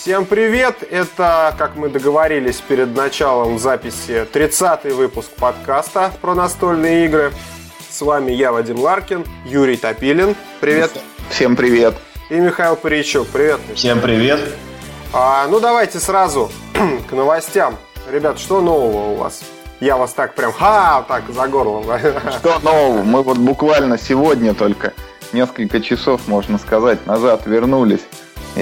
Всем привет! Это, как мы договорились перед началом записи, 30-й выпуск подкаста про настольные игры. С вами я, Вадим Ларкин, Юрий Топилин. Привет. Всем привет. И Михаил Паричук. Привет. Всем привет. А, ну, давайте сразу к новостям. Ребят, что нового у вас? Я вас так прям, ха, так за горло. Что нового? Мы вот буквально сегодня только несколько часов, можно сказать, назад вернулись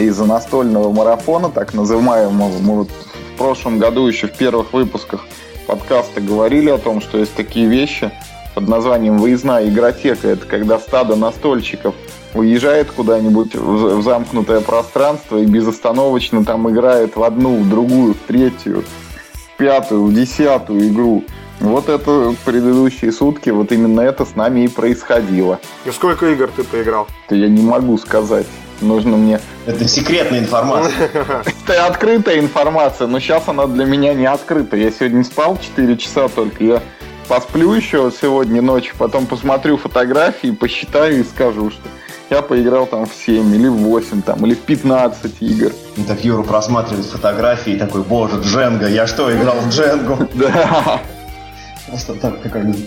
из-за настольного марафона, так называемого. Мы вот в прошлом году еще в первых выпусках подкаста говорили о том, что есть такие вещи под названием «Выездная игротека». Это когда стадо настольщиков уезжает куда-нибудь в замкнутое пространство и безостановочно там играет в одну, в другую, в третью, в пятую, в десятую игру. Вот это предыдущие сутки, вот именно это с нами и происходило. И сколько игр ты поиграл? Это я не могу сказать. Нужно мне... Это секретная информация. Это открытая информация, но сейчас она для меня не открыта. Я сегодня спал 4 часа только. Я посплю еще сегодня ночью, потом посмотрю фотографии, посчитаю и скажу, что я поиграл там в 7 или в 8 там, или в 15 игр. И так Юра просматривает фотографии и такой, боже, Дженга, я что, играл в Дженгу? Да.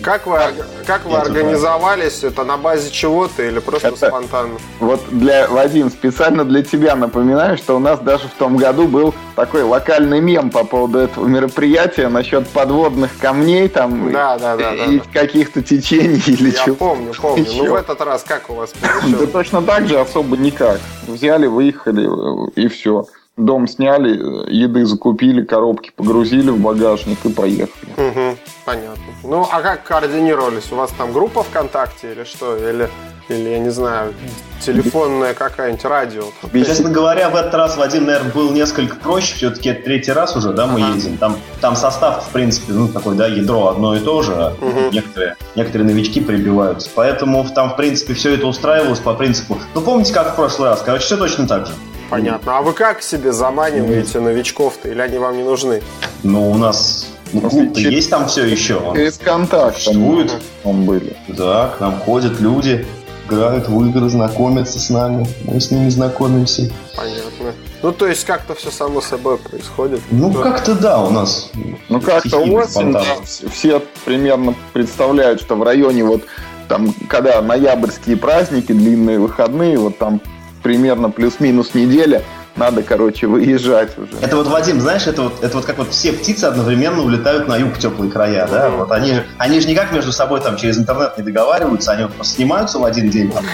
Как вы, как вы организовались? Это на базе чего-то или просто это, спонтанно? Вот для Вадим, специально для тебя напоминаю, что у нас даже в том году был такой локальный мем по поводу этого мероприятия насчет подводных камней там да, да, да, и да, каких-то течений или Я чего. помню, помню. Еще. Ну в этот раз как у вас получилось? Да точно так же особо никак. Взяли, выехали и все дом сняли, еды закупили, коробки погрузили в багажник и поехали. Угу, понятно. Ну, а как координировались? У вас там группа ВКонтакте или что? Или, или я не знаю, телефонная какая-нибудь радио? Честно говоря, в этот раз, Вадим, наверное, был несколько проще. Все-таки это третий раз уже, да, мы ага. едем. Там, там состав, в принципе, ну, такой, да, ядро одно и то же. Угу. Некоторые, некоторые новички прибиваются. Поэтому там, в принципе, все это устраивалось по принципу... Ну, помните, как в прошлый раз? Короче, все точно так же. Понятно. А вы как себе заманиваете новичков-то, или они вам не нужны? Ну, у нас ну, клуб есть там все еще. Через контакт существует. Он были. Да, к нам ходят люди, играют в игры, знакомятся с нами. Мы с ними знакомимся. Понятно. Ну, то есть как-то все само собой происходит. Ну, да. как-то да, у нас. Ну, как-то осень, да, все примерно представляют, что в районе вот там, когда ноябрьские праздники, длинные выходные, вот там примерно плюс-минус неделя, надо, короче, выезжать уже. Это вот, Вадим, знаешь, это вот, это вот как вот все птицы одновременно улетают на юг в теплые края, да? Вот они, они же никак между собой там через интернет не договариваются, они вот просто снимаются в один день там,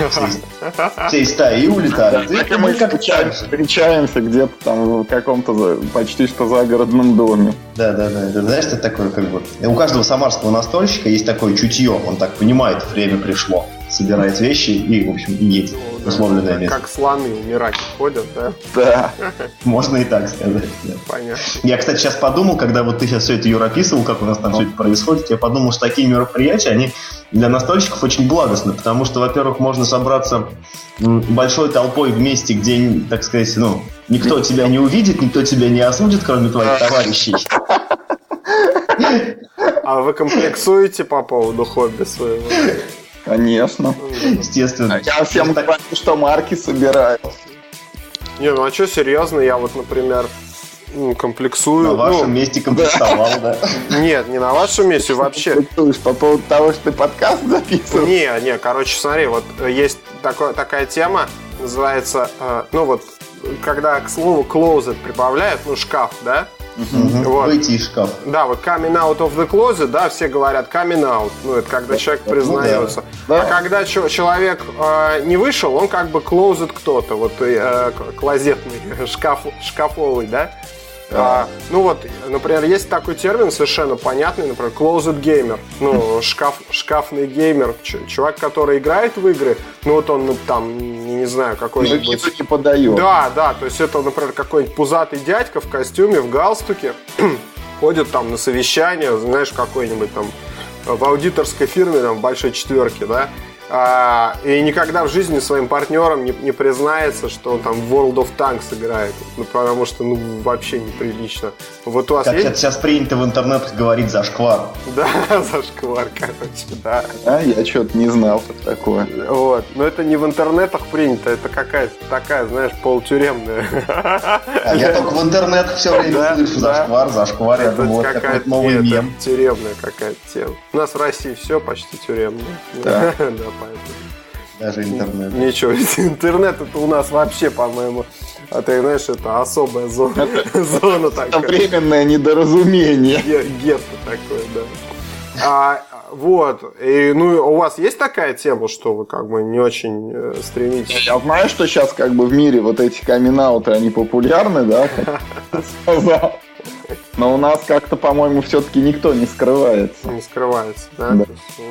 всей, стаи и улетают. И, мы как встречаемся где-то там в каком-то почти что загородном доме. Да, да, да. Ты знаешь, это такое как бы... У каждого самарского настольщика есть такое чутье, он так понимает, время пришло собирает вещи и, в общем, и едет в условленное место. Как слоны умирать ходят, да? Да, можно и так сказать. Понятно. Я, кстати, сейчас подумал, когда вот ты сейчас все это, описывал, как у нас там все это происходит, я подумал, что такие мероприятия, они для настольщиков очень благостны, потому что, во-первых, можно собраться большой толпой вместе, где, так сказать, ну, никто тебя не увидит, никто тебя не осудит, кроме твоих товарищей. А вы комплексуете по поводу хобби своего? Конечно. Естественно. Я всем говорю, что марки собираю. Не, ну а что серьезно? Я вот, например, комплексую. На вашем ну, месте комплексовал, да? Нет, не на вашем месте вообще. По поводу того, что ты подкаст записывал? Не, не, короче, смотри, вот есть такое, такая тема, называется, э, ну вот, когда к слову closet прибавляют, ну, шкаф, да, Угу. Вот. Выйти из шкафа. Да, вот coming out of the closet, да, все говорят coming out. Ну, это когда да, человек признается. Ну, да. А когда человек э, не вышел, он как бы closet кто-то, вот э, клозетный, шкаф, шкафовый, да. А, ну вот, например, есть такой термин совершенно понятный, например, closet gamer, ну, шкаф, шкафный геймер, чувак, который играет в игры, ну вот он, ну, там, не знаю, какой-нибудь... не подает. Да, да, то есть это, например, какой-нибудь пузатый дядька в костюме, в галстуке, ходит там на совещание, знаешь, какой-нибудь там в аудиторской фирме, там, в большой четверке, да, а, и никогда в жизни своим партнерам не, не признается, что он там в World of Tanks играет. Ну, потому что, ну, вообще неприлично. Вот у вас как есть... это сейчас принято в интернете говорить зашквар. Да, зашквар, короче, да. А, я что-то не знал, что такое. Вот. Но это не в интернетах принято, это какая-то такая, знаешь, полутюремная. А я только в интернетах все время слышу зашквар, зашквар. Я думал, это какой-то новый мем. Тюремная какая-то тема. У нас в России все почти тюремное. Да. Да, поэтому. Даже интернет. Ничего, интернет это у нас вообще, по-моему, а ты знаешь, это особая зона. зона такая. Временное недоразумение. Гетто такое, да. А, вот. И, ну, у вас есть такая тема, что вы как бы не очень э, стремитесь? Я знаю, что сейчас как бы в мире вот эти камин они популярны, да? Но у нас как-то, по-моему, все-таки никто не скрывается. Не скрывается, да? да.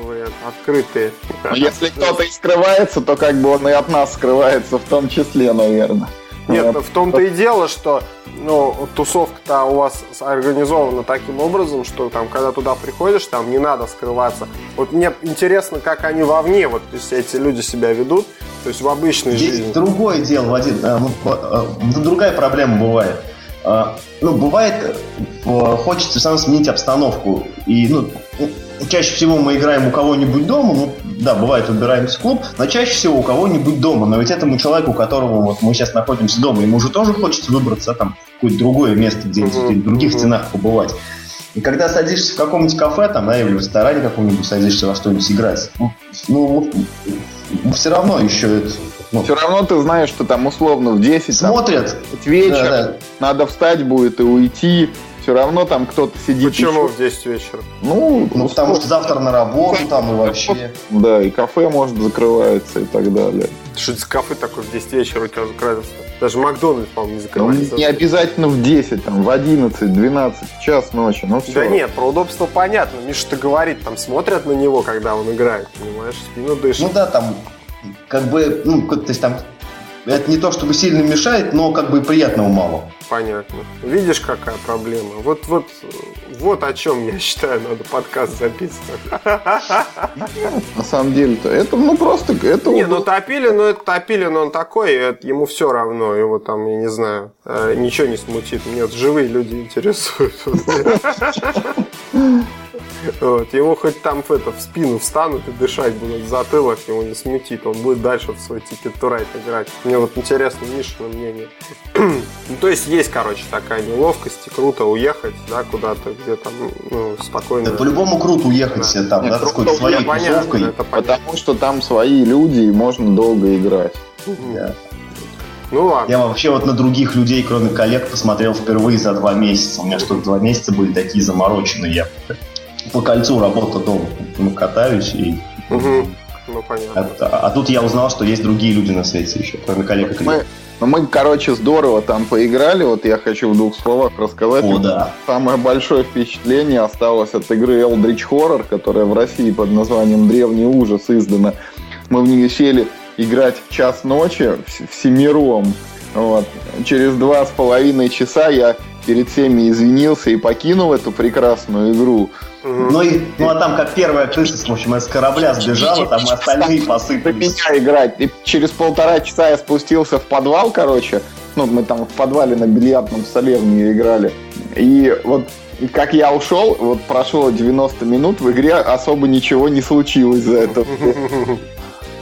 Вы открытые. Но если кто-то и скрывается, то как бы он и от нас скрывается в том числе, наверное. Нет, в том-то и дело, что ну, тусовка-то у вас организована таким образом, что там, когда туда приходишь, там не надо скрываться. Вот мне интересно, как они вовне, вот то есть эти люди себя ведут, то есть в обычной Здесь жизни. другое дело, Вадим, другая проблема бывает. А, ну, бывает, э, хочется сам сменить обстановку. И, ну, чаще всего мы играем у кого-нибудь дома, ну, да, бывает, выбираемся в клуб, но чаще всего у кого-нибудь дома. Но ведь этому человеку, у которого вот мы сейчас находимся дома, ему же тоже хочется выбраться там в какое-то другое место, uh-huh, в других стенах побывать. И когда садишься в каком-нибудь кафе, там, да, или в ресторане каком-нибудь садишься во что-нибудь играть, ну, ну все равно еще это ну, Все равно ты знаешь, что там условно в 10 смотрят там, вечер, да, да. надо встать будет и уйти. Все равно там кто-то сидит. Почему еще. в 10 вечера? Ну, ну потому что завтра на работу там и вообще. Да, и кафе может закрывается и так далее. Что это кафе такое в 10 вечера у тебя закрывается? Даже Макдональдс, по-моему, не закрывается. Ну, не обязательно в 10, там, в 11, 12, в час ночи, ну все. Да нет, про удобство понятно. Миша-то говорит, там смотрят на него, когда он играет, понимаешь, спину дышит. Ну да, там как бы, ну, то есть там это не то, чтобы сильно мешает, но как бы приятного мало. Понятно. Видишь, какая проблема? Вот, вот, вот о чем я считаю, надо подкаст записывать. На самом деле-то это, ну просто, это... Не, ну Топилин, ну это Топилин, он такой, ему все равно, его там, я не знаю, э, ничего не смутит. Нет, живые люди интересуют. Вот. Его хоть там в, это, в спину встанут и дышать будут в затылок, его не смутит. Он будет дальше в свой тикет турайт играть. Мне вот интересно Мишина мнение. ну, то есть есть, короче, такая неловкость, и круто уехать, да, куда-то, где там, ну, спокойно. Да, по-любому круто уехать да. там, Нет, да, с какой-то своей тусовкой. Потому что там свои люди, и можно долго играть. Да. Ну ладно. Я вообще вот на других людей, кроме коллег, посмотрел впервые за два месяца. У меня что-то два месяца были такие замороченные. Я по кольцу работа дома. Ну, катаюсь и... Угу. Ну, понятно. А, а тут я узнал, что есть другие люди на свете еще, кроме коллег и коллег. Ну, мы, короче, здорово там поиграли. Вот я хочу в двух словах рассказать. О, да. Самое большое впечатление осталось от игры Eldritch Horror, которая в России под названием Древний ужас издана. Мы в нее сели играть в час ночи в семером. Вот. Через два с половиной часа я перед всеми извинился и покинул эту прекрасную игру. Ну, и, ну а там как первая крыса, в общем, с корабля сбежала, там и остальные посыпались. меня играть. И через полтора часа я спустился в подвал, короче. Ну, мы там в подвале на бильярдном столе в нее играли. И вот как я ушел, вот прошло 90 минут, в игре особо ничего не случилось за это.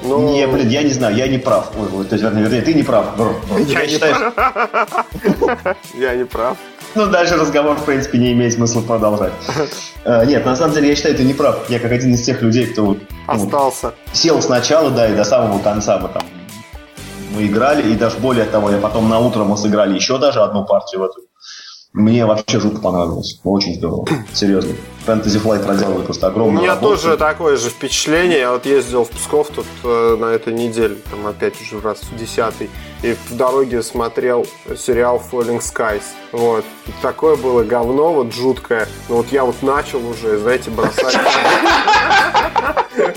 Ну... Не, блин, я не знаю, я не прав. Ой, то есть, вернее, ты не прав. Я, я считаю... Я не прав. Ну, дальше разговор, в принципе, не имеет смысла продолжать. Э, нет, на самом деле, я считаю, ты не прав. Я как один из тех людей, кто ну, остался. сел сначала, да, и до самого конца мы там мы играли, и даже более того, я потом на утро мы сыграли еще даже одну партию в эту мне вообще жутко понравилось. Очень здорово. Серьезно. Fantasy Flight проделывает просто огромную У меня работу. тоже такое же впечатление. Я вот ездил в Псков тут э, на этой неделе, там опять уже раз в десятый, и в дороге смотрел сериал Falling Skies. Вот. И такое было говно, вот жуткое. Но вот я вот начал уже, знаете, бросать.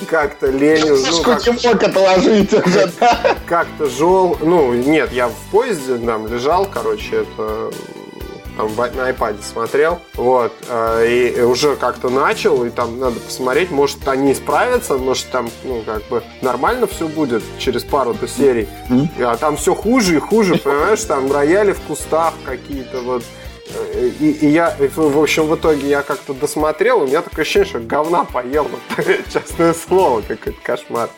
Как-то ленью. Ну, как... не мог отложить уже, Как-то жел. Ну, нет, я в поезде там лежал, короче, это там, на iPad смотрел, вот, э, и уже как-то начал, и там надо посмотреть, может, они справятся, может, там, ну, как бы нормально все будет через пару-то серий, а там все хуже и хуже, понимаешь, там рояли в кустах какие-то вот, э, и, и я, в общем, в итоге я как-то досмотрел, у меня такое ощущение, что говна поел, честное слово, какой-то кошмар.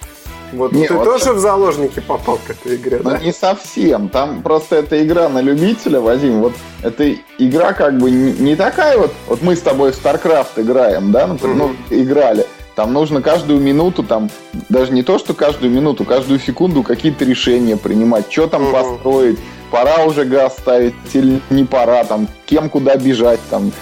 Вот не, ты вот тоже в заложники попал к этой игре, ну, да? не совсем. Там просто эта игра на любителя, Вадим. Вот эта игра как бы не, не такая вот... Вот мы с тобой в StarCraft играем, да? Например, mm-hmm. ну, играли. Там нужно каждую минуту, там, даже не то, что каждую минуту, каждую секунду какие-то решения принимать, что там mm-hmm. построить, пора уже газ ставить или не пора, там, кем куда бежать, там,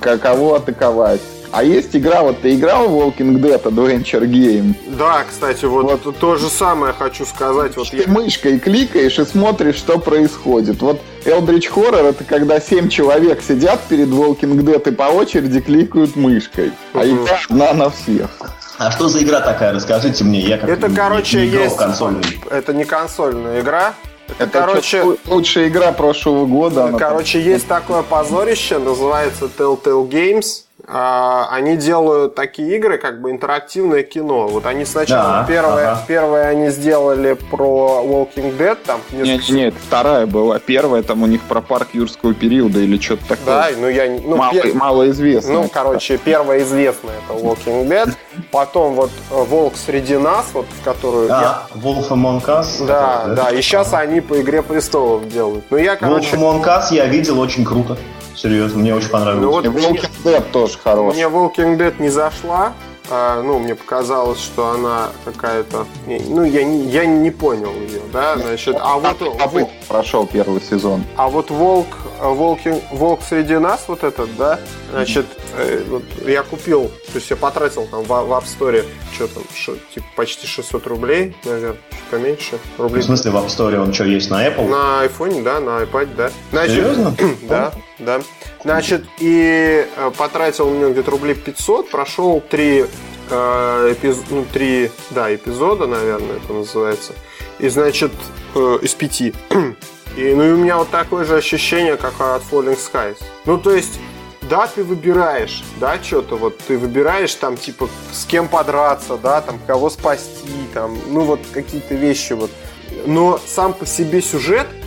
кого атаковать. А есть игра, вот ты играл в Walking Dead Adventure Game? Да, кстати, вот, вот то же самое хочу сказать. Вот ты я... мышкой кликаешь и смотришь, что происходит. Вот Eldritch Horror это когда семь человек сидят перед Walking Dead и по очереди кликают мышкой. А игра одна на всех. А что за игра такая? Расскажите мне. Я как это, короче, не есть... консольный. Это не консольная игра. Это, это короче, лучшая игра прошлого года. Короче, есть такое позорище, называется Telltale Games. А, они делают такие игры, как бы интерактивное кино. Вот они сначала да, первое, ага. первое они сделали про Walking Dead, там несколько... Нет, нет, вторая была. Первая там у них про парк юрского периода или что-то такое. Да, ну я ну, мало, пер... мало известно. Ну, короче, первая известная это Walking Dead. Потом вот э, Волк среди нас, вот в которую. Да, я... Wolf Among Us. Да, да. И сейчас они по Игре престолов делают. Ну я, короче. Wolf Among Us я видел очень круто. Серьезно, мне очень понравилось. Ну, вот Walking Dead тоже хорош. Мне Walking Dead не зашла. А, ну, мне показалось, что она какая-то... Ну, я, я не понял ее, да, значит, а вот... А, а прошел первый сезон. А вот Волк, Волк, Волк среди нас, вот этот, да, значит, э, вот я купил, то есть я потратил там в, в App Store, что там, шо, типа почти 600 рублей, наверное, чуть поменьше. Рублей. В смысле в App Store он что, есть на Apple? На iPhone, да, на iPad, да. Значит, Серьезно? да, да. Значит, и э, потратил у меня где-то рублей 500, прошел три э, эпиз... ну, три, да, эпизода, наверное, это называется. И, значит, э, из пяти. И, ну и у меня вот такое же ощущение, как от Falling Skies. Ну, то есть, да, ты выбираешь, да, что-то вот, ты выбираешь там, типа, с кем подраться, да, там, кого спасти, там, ну, вот какие-то вещи вот. Но сам по себе сюжет –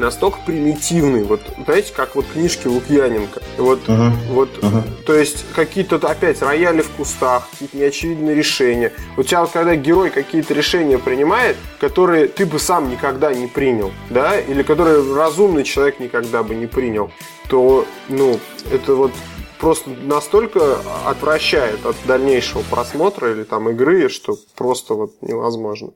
настолько примитивный, вот знаете, как вот книжки Лукьяненко. Вот, uh-huh. вот, uh-huh. то есть какие-то опять рояли в кустах, какие-то неочевидные решения. У тебя вот когда герой какие-то решения принимает, которые ты бы сам никогда не принял, да, или которые разумный человек никогда бы не принял, то, ну, это вот просто настолько отвращает от дальнейшего просмотра или там игры, что просто вот невозможно.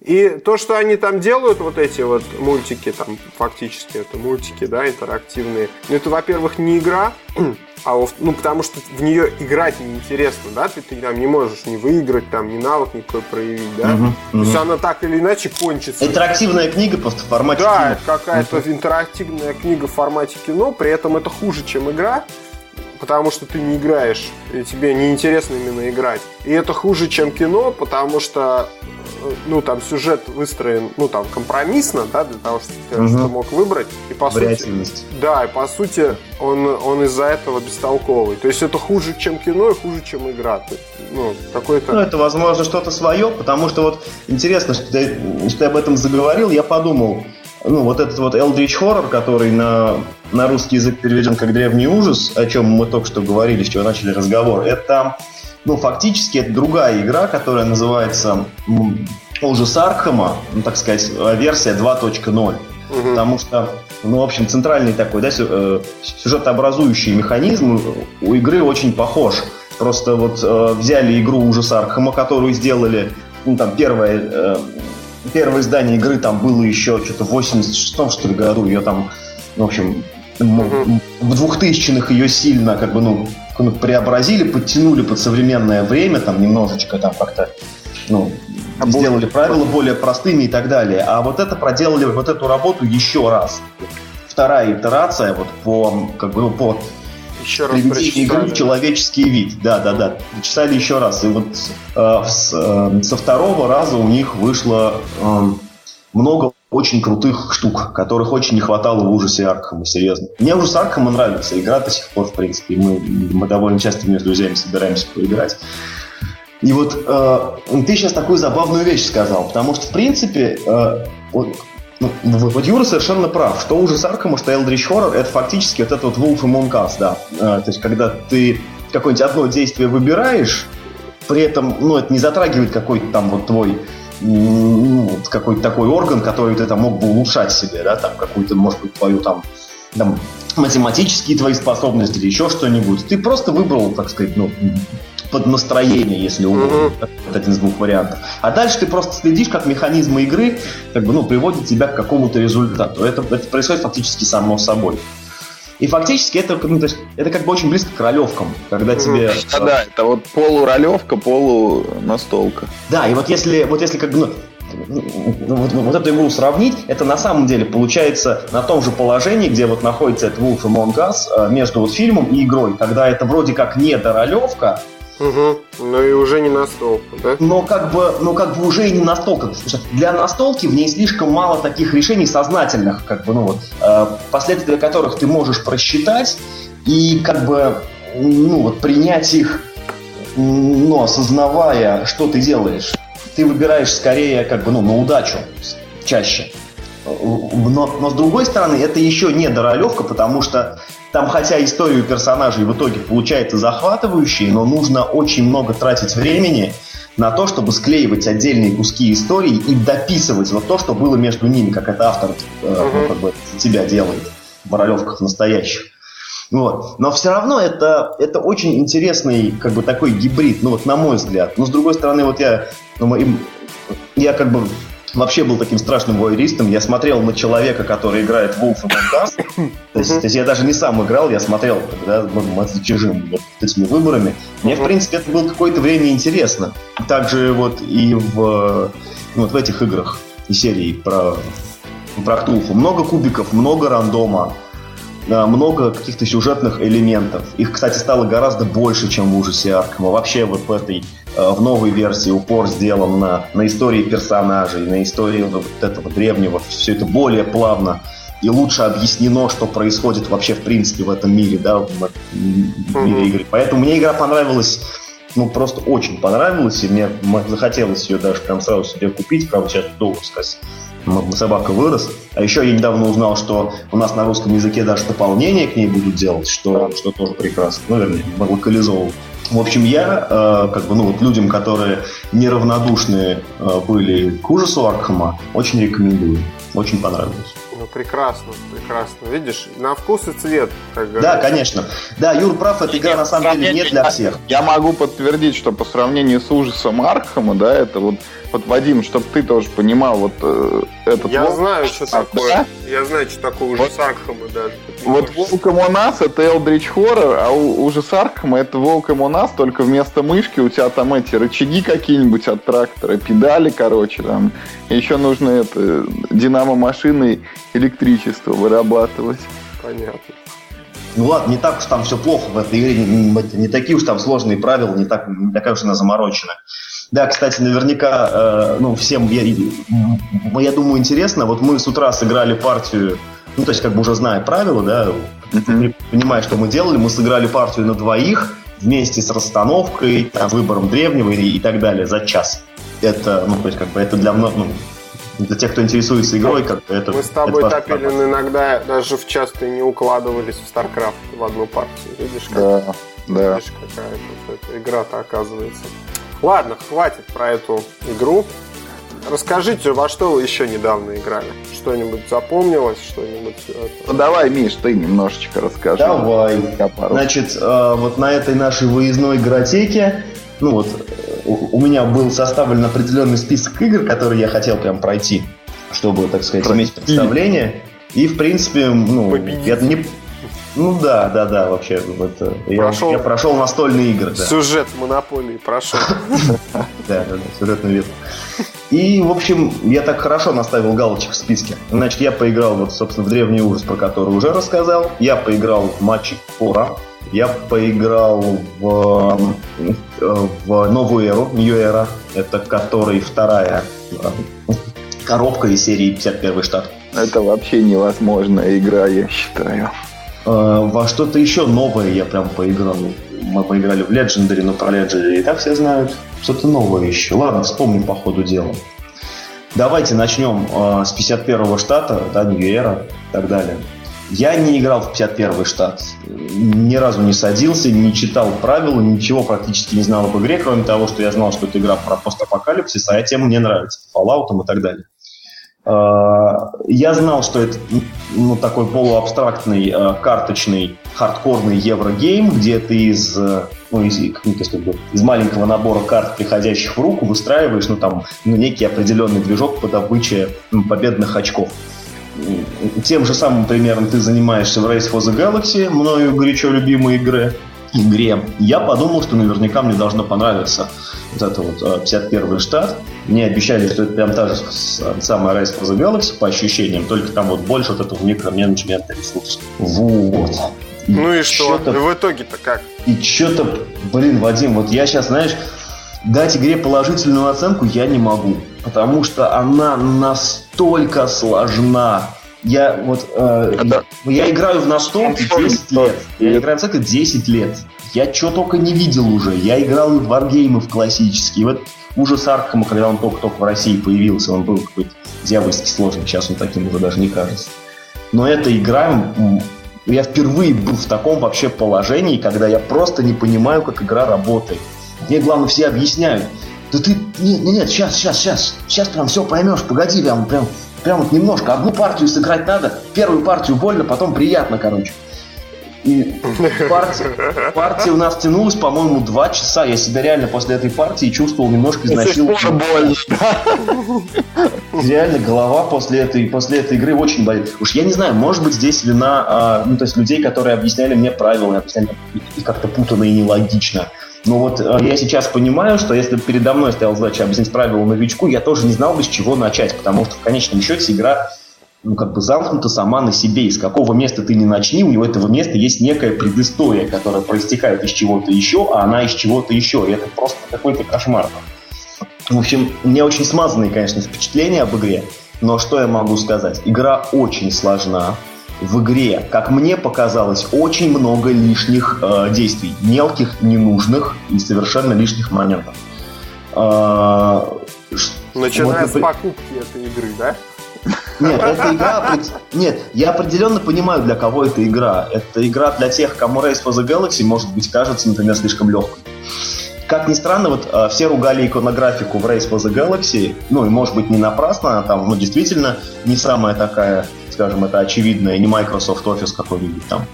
И то, что они там делают, вот эти вот мультики, там фактически это мультики, да, интерактивные, ну это, во-первых, не игра, а ну, потому что в нее играть неинтересно, да, ты, ты там не можешь не выиграть, там, ни навык никакой проявить, да. Угу, То есть она так или иначе кончится. Интерактивная книга просто в формате да, кино. Да, какая-то угу. интерактивная книга в формате кино, при этом это хуже, чем игра, потому что ты не играешь, и тебе неинтересно именно играть. И это хуже, чем кино, потому что ну, там сюжет выстроен, ну, там, компромиссно, да, для того, чтобы ты угу. что мог выбрать. И по сути, да, и по сути он, он из-за этого бестолковый. То есть это хуже, чем кино и хуже, чем игра. Есть, ну, какой-то... Ну, это, возможно, что-то свое, потому что вот интересно, что ты, что ты об этом заговорил, я подумал, ну, вот этот вот Eldritch Horror, который на, на русский язык переведен как древний ужас, о чем мы только что говорили, с чего начали разговор, это ну, фактически это другая игра, которая называется ужас Архама, ну, так сказать, версия 2.0. Угу. Потому что, ну, в общем, центральный такой, да, э, сюжетообразующий механизм у игры очень похож. Просто вот э, взяли игру ужас Архама, которую сделали, ну, там, первое, э, первое издание игры там было еще что-то в 86-м, что ли, году, ее там, в общем, угу. в 2000-х ее сильно, как бы, ну, ну, преобразили, подтянули под современное время, там немножечко там как-то, ну, а сделали правила более простыми и так далее. А вот это проделали вот эту работу еще раз. Вторая итерация вот по, как бы, ну, по еще раз игры в человеческий вид. Да, да, да. Читали еще раз. И вот э, с, э, со второго раза у них вышло э, много очень крутых штук, которых очень не хватало в ужасе Аркхема, серьезно. Мне ужас Аркхема нравится, игра до сих пор, в принципе. Мы, мы довольно часто с друзьями собираемся поиграть. И вот э, ты сейчас такую забавную вещь сказал, потому что, в принципе, э, вот, ну, вот Юра совершенно прав. Что ужас Аркхема, что Eldritch Horror, это фактически вот этот вот Wolf Among Us, да. Э, то есть, когда ты какое-нибудь одно действие выбираешь, при этом, ну, это не затрагивает какой-то там вот твой ну, какой-то такой орган, который ты там мог бы улучшать себе, да, там какую-то, может быть, твою там, там математические твои способности или еще что-нибудь. Ты просто выбрал, так сказать, ну, под настроение, если угодно. Mm-hmm. Это один из двух вариантов. А дальше ты просто следишь, как механизмы игры как бы, ну, приводят тебя к какому-то результату. Это, это происходит фактически само собой. И фактически это, ну, то есть, это как бы очень близко к ролевкам, когда тебе... Да, да, это вот полуролевка, полунастолка. Да, и вот если, вот если как бы, ну, ну, вот, вот эту игру сравнить, это на самом деле получается на том же положении, где вот находится этот Wolf Among Us, э, между вот фильмом и игрой, когда это вроде как не доролевка, Угу. Ну и уже не настолка, да? Но как бы, но как бы уже и не настолка. Для настолки в ней слишком мало таких решений сознательных, как бы, ну вот, э, последствия которых ты можешь просчитать и как бы, ну вот, принять их, ну, осознавая, что ты делаешь. Ты выбираешь скорее, как бы, ну, на удачу чаще. Но, но с другой стороны, это еще не доролевка, потому что там, хотя историю персонажей в итоге получается захватывающей, но нужно очень много тратить времени на то, чтобы склеивать отдельные куски истории и дописывать вот то, что было между ними, как это автор э, ну, как бы, тебя делает в ролевках настоящих. Вот. Но все равно это, это очень интересный как бы такой гибрид, ну вот на мой взгляд. Но с другой стороны, вот я, ну, я как бы вообще был таким страшным войеристом. Я смотрел на человека, который играет в Wolf Among Us. То есть, то есть я даже не сам играл, я смотрел, когда мы за чужим вот этими выборами. Мне, в принципе, это было какое-то время интересно. Также вот и в, ну, вот в этих играх и серии про, про Ктулху. Много кубиков, много рандома много каких-то сюжетных элементов. Их, кстати, стало гораздо больше, чем в ужасе Аркхема. Вообще вот в этой Э, в новой версии упор сделан на, на истории персонажей, на истории вот этого древнего. Все это более плавно и лучше объяснено, что происходит вообще в принципе в этом мире, да, в, в мире игры. Поэтому мне игра понравилась, ну просто очень понравилась, и мне захотелось ее даже прям сразу себе купить, правда сейчас долго сказать. Собака вырос. А еще я недавно узнал, что у нас на русском языке даже дополнение к ней будут делать, что, что тоже прекрасно. Ну, вернее, локализовывать. В общем, я, э, как бы, ну вот людям, которые неравнодушны э, были к ужасу Аркхема, очень рекомендую. Очень понравилось. Ну, прекрасно, прекрасно. Видишь, на вкус и цвет, как говорится. Да, конечно. Да, Юр прав, эта игра на самом деле не для всех. Я могу подтвердить, что по сравнению с ужасом Аркхема, да, это вот вот, Вадим, чтобы ты тоже понимал, вот э, этот Я волк, знаю, что такое. Да? Я знаю, что такое ужас вот, Аркхема даже. Вот Волком у нас это Eldritch Horror, а у, ужас Аркхема это Волком у нас, только вместо мышки у тебя там эти рычаги какие-нибудь от трактора, педали, короче, там. Еще нужно это динамо машины электричество вырабатывать. Понятно. Ну ладно, не так уж там все плохо в этой игре, не, не, не такие уж там сложные правила, не, так, не такая уж она заморочена. Да, кстати, наверняка, э, ну, всем, я, я думаю, интересно. Вот мы с утра сыграли партию, ну, то есть, как бы уже зная правила, да, mm-hmm. понимая, что мы делали, мы сыграли партию на двоих вместе с расстановкой, там, выбором древнего и, и так далее за час. Это, ну, то есть, как бы, это для, ну, для тех, кто интересуется игрой, как бы это... Мы с тобой, это Топилин, иногда даже в часто не укладывались в StarCraft в одну партию. Видишь, как, да, да. видишь какая-то игра-то оказывается. Ладно, хватит про эту игру. Расскажите, во что вы еще недавно играли? Что-нибудь запомнилось? Что-нибудь... Ну давай, Миш, ты немножечко расскажи. Давай. Значит, э, вот на этой нашей выездной игротеке, ну вот, у меня был составлен определенный список игр, которые я хотел прям пройти, чтобы, так сказать, иметь представление. И, в принципе, ну, я не, ну да, да, да, вообще. Это, прошел, я, я прошел настольные игры. Да. Сюжет монополии прошел. Да, да, да, сюжетный ветку. И, в общем, я так хорошо наставил галочек в списке. Значит, я поиграл, вот, собственно, в древний ужас, про который уже рассказал. Я поиграл в матчи Фора. Я поиграл в, в новую эру, New Era, это который вторая коробка из серии 51 штат. Это вообще невозможная игра, я считаю. Э, во что-то еще новое я прям поиграл. Мы поиграли в Legendary, но про Legendary и так все знают. Что-то новое еще. Ладно, вспомним по ходу дела. Давайте начнем э, с 51-го штата, да, Нью-Эра и так далее. Я не играл в 51-й штат. Ни разу не садился, не читал правила, ничего практически не знал об игре, кроме того, что я знал, что это игра про постапокалипсис, а тема мне нравится, Fallout и так далее. А, я знал, что это ну, такой полуабстрактный, а, карточный, хардкорный еврогейм, где ты из, ну, из, из маленького набора карт, приходящих в руку, выстраиваешь ну, там, ну, некий определенный движок по добыче ну, победных очков. Тем же самым примером ты занимаешься в Race for the Galaxy, мною горячо любимой игры, игре. Я подумал, что наверняка мне должно понравиться вот это вот 51 э, штат. Мне обещали, что это прям та же самая Race for the Galaxy по ощущениям, только там вот больше вот этого микроменеджмента ресурсов. Вот. Ну и что? И в итоге-то как? И что-то, блин, Вадим, вот я сейчас, знаешь, дать игре положительную оценку я не могу, потому что она настолько сложна. Я вот э, Это... я играю в настолки 10 лет. Я играю в настолки 10 лет. Я что только не видел уже. Я играл и в варгеймы в классические. Вот ужас Аркхема, когда он только-только в России появился, он был какой-то дьявольски сложный. Сейчас он таким уже даже не кажется. Но эта игра, я впервые был в таком вообще положении, когда я просто не понимаю, как игра работает. Мне, главное, все объясняют. Да ты, нет, нет, нет, сейчас, сейчас, сейчас, сейчас прям все поймешь, погоди, прям, прям, прям вот немножко, одну партию сыграть надо, первую партию больно, потом приятно, короче. И партия, партия у нас тянулась, по-моему, два часа. Я себя реально после этой партии чувствовал немножко изнасилованным. Реально голова после этой, после этой игры очень болит. Уж я не знаю, может быть здесь вина, а, ну то есть людей, которые объясняли мне правила, объясняли и как-то путано и нелогично. Но вот э, я сейчас понимаю, что если бы передо мной стояла задача объяснить правила новичку, я тоже не знал бы, с чего начать, потому что в конечном счете игра ну, как бы замкнута сама на себе. Из какого места ты не начни, у него этого места есть некая предыстория, которая проистекает из чего-то еще, а она из чего-то еще. И это просто какой-то кошмар. В общем, у меня очень смазанные, конечно, впечатления об игре. Но что я могу сказать? Игра очень сложна в игре, как мне показалось, очень много лишних э, действий, мелких, ненужных и совершенно лишних моментов. Э, Начиная вот, с покупки этой игры, да? Нет, эта игра... Нет, я определенно понимаю, для кого эта игра. Это игра для тех, кому Race for the Galaxy, может быть, кажется, например, слишком легкой. Как ни странно, вот э, все ругали иконографику в Race for the Galaxy, ну и может быть не напрасно, она там, ну действительно не самая такая скажем, это очевидно, не Microsoft Office какой-нибудь там.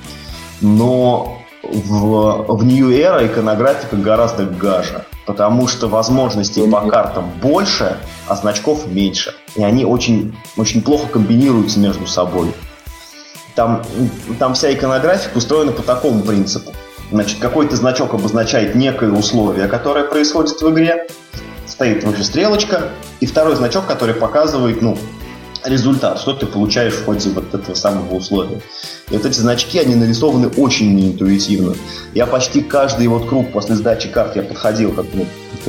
Но в, в New Era иконографика гораздо гаже, потому что возможностей по картам больше, а значков меньше. И они очень, очень плохо комбинируются между собой. Там, там вся иконографика устроена по такому принципу. Значит, какой-то значок обозначает некое условие, которое происходит в игре. Стоит выше стрелочка. И второй значок, который показывает, ну, результат, что ты получаешь в ходе вот этого самого условия. И вот эти значки, они нарисованы очень неинтуитивно. Я почти каждый вот круг после сдачи карт я подходил, как ну,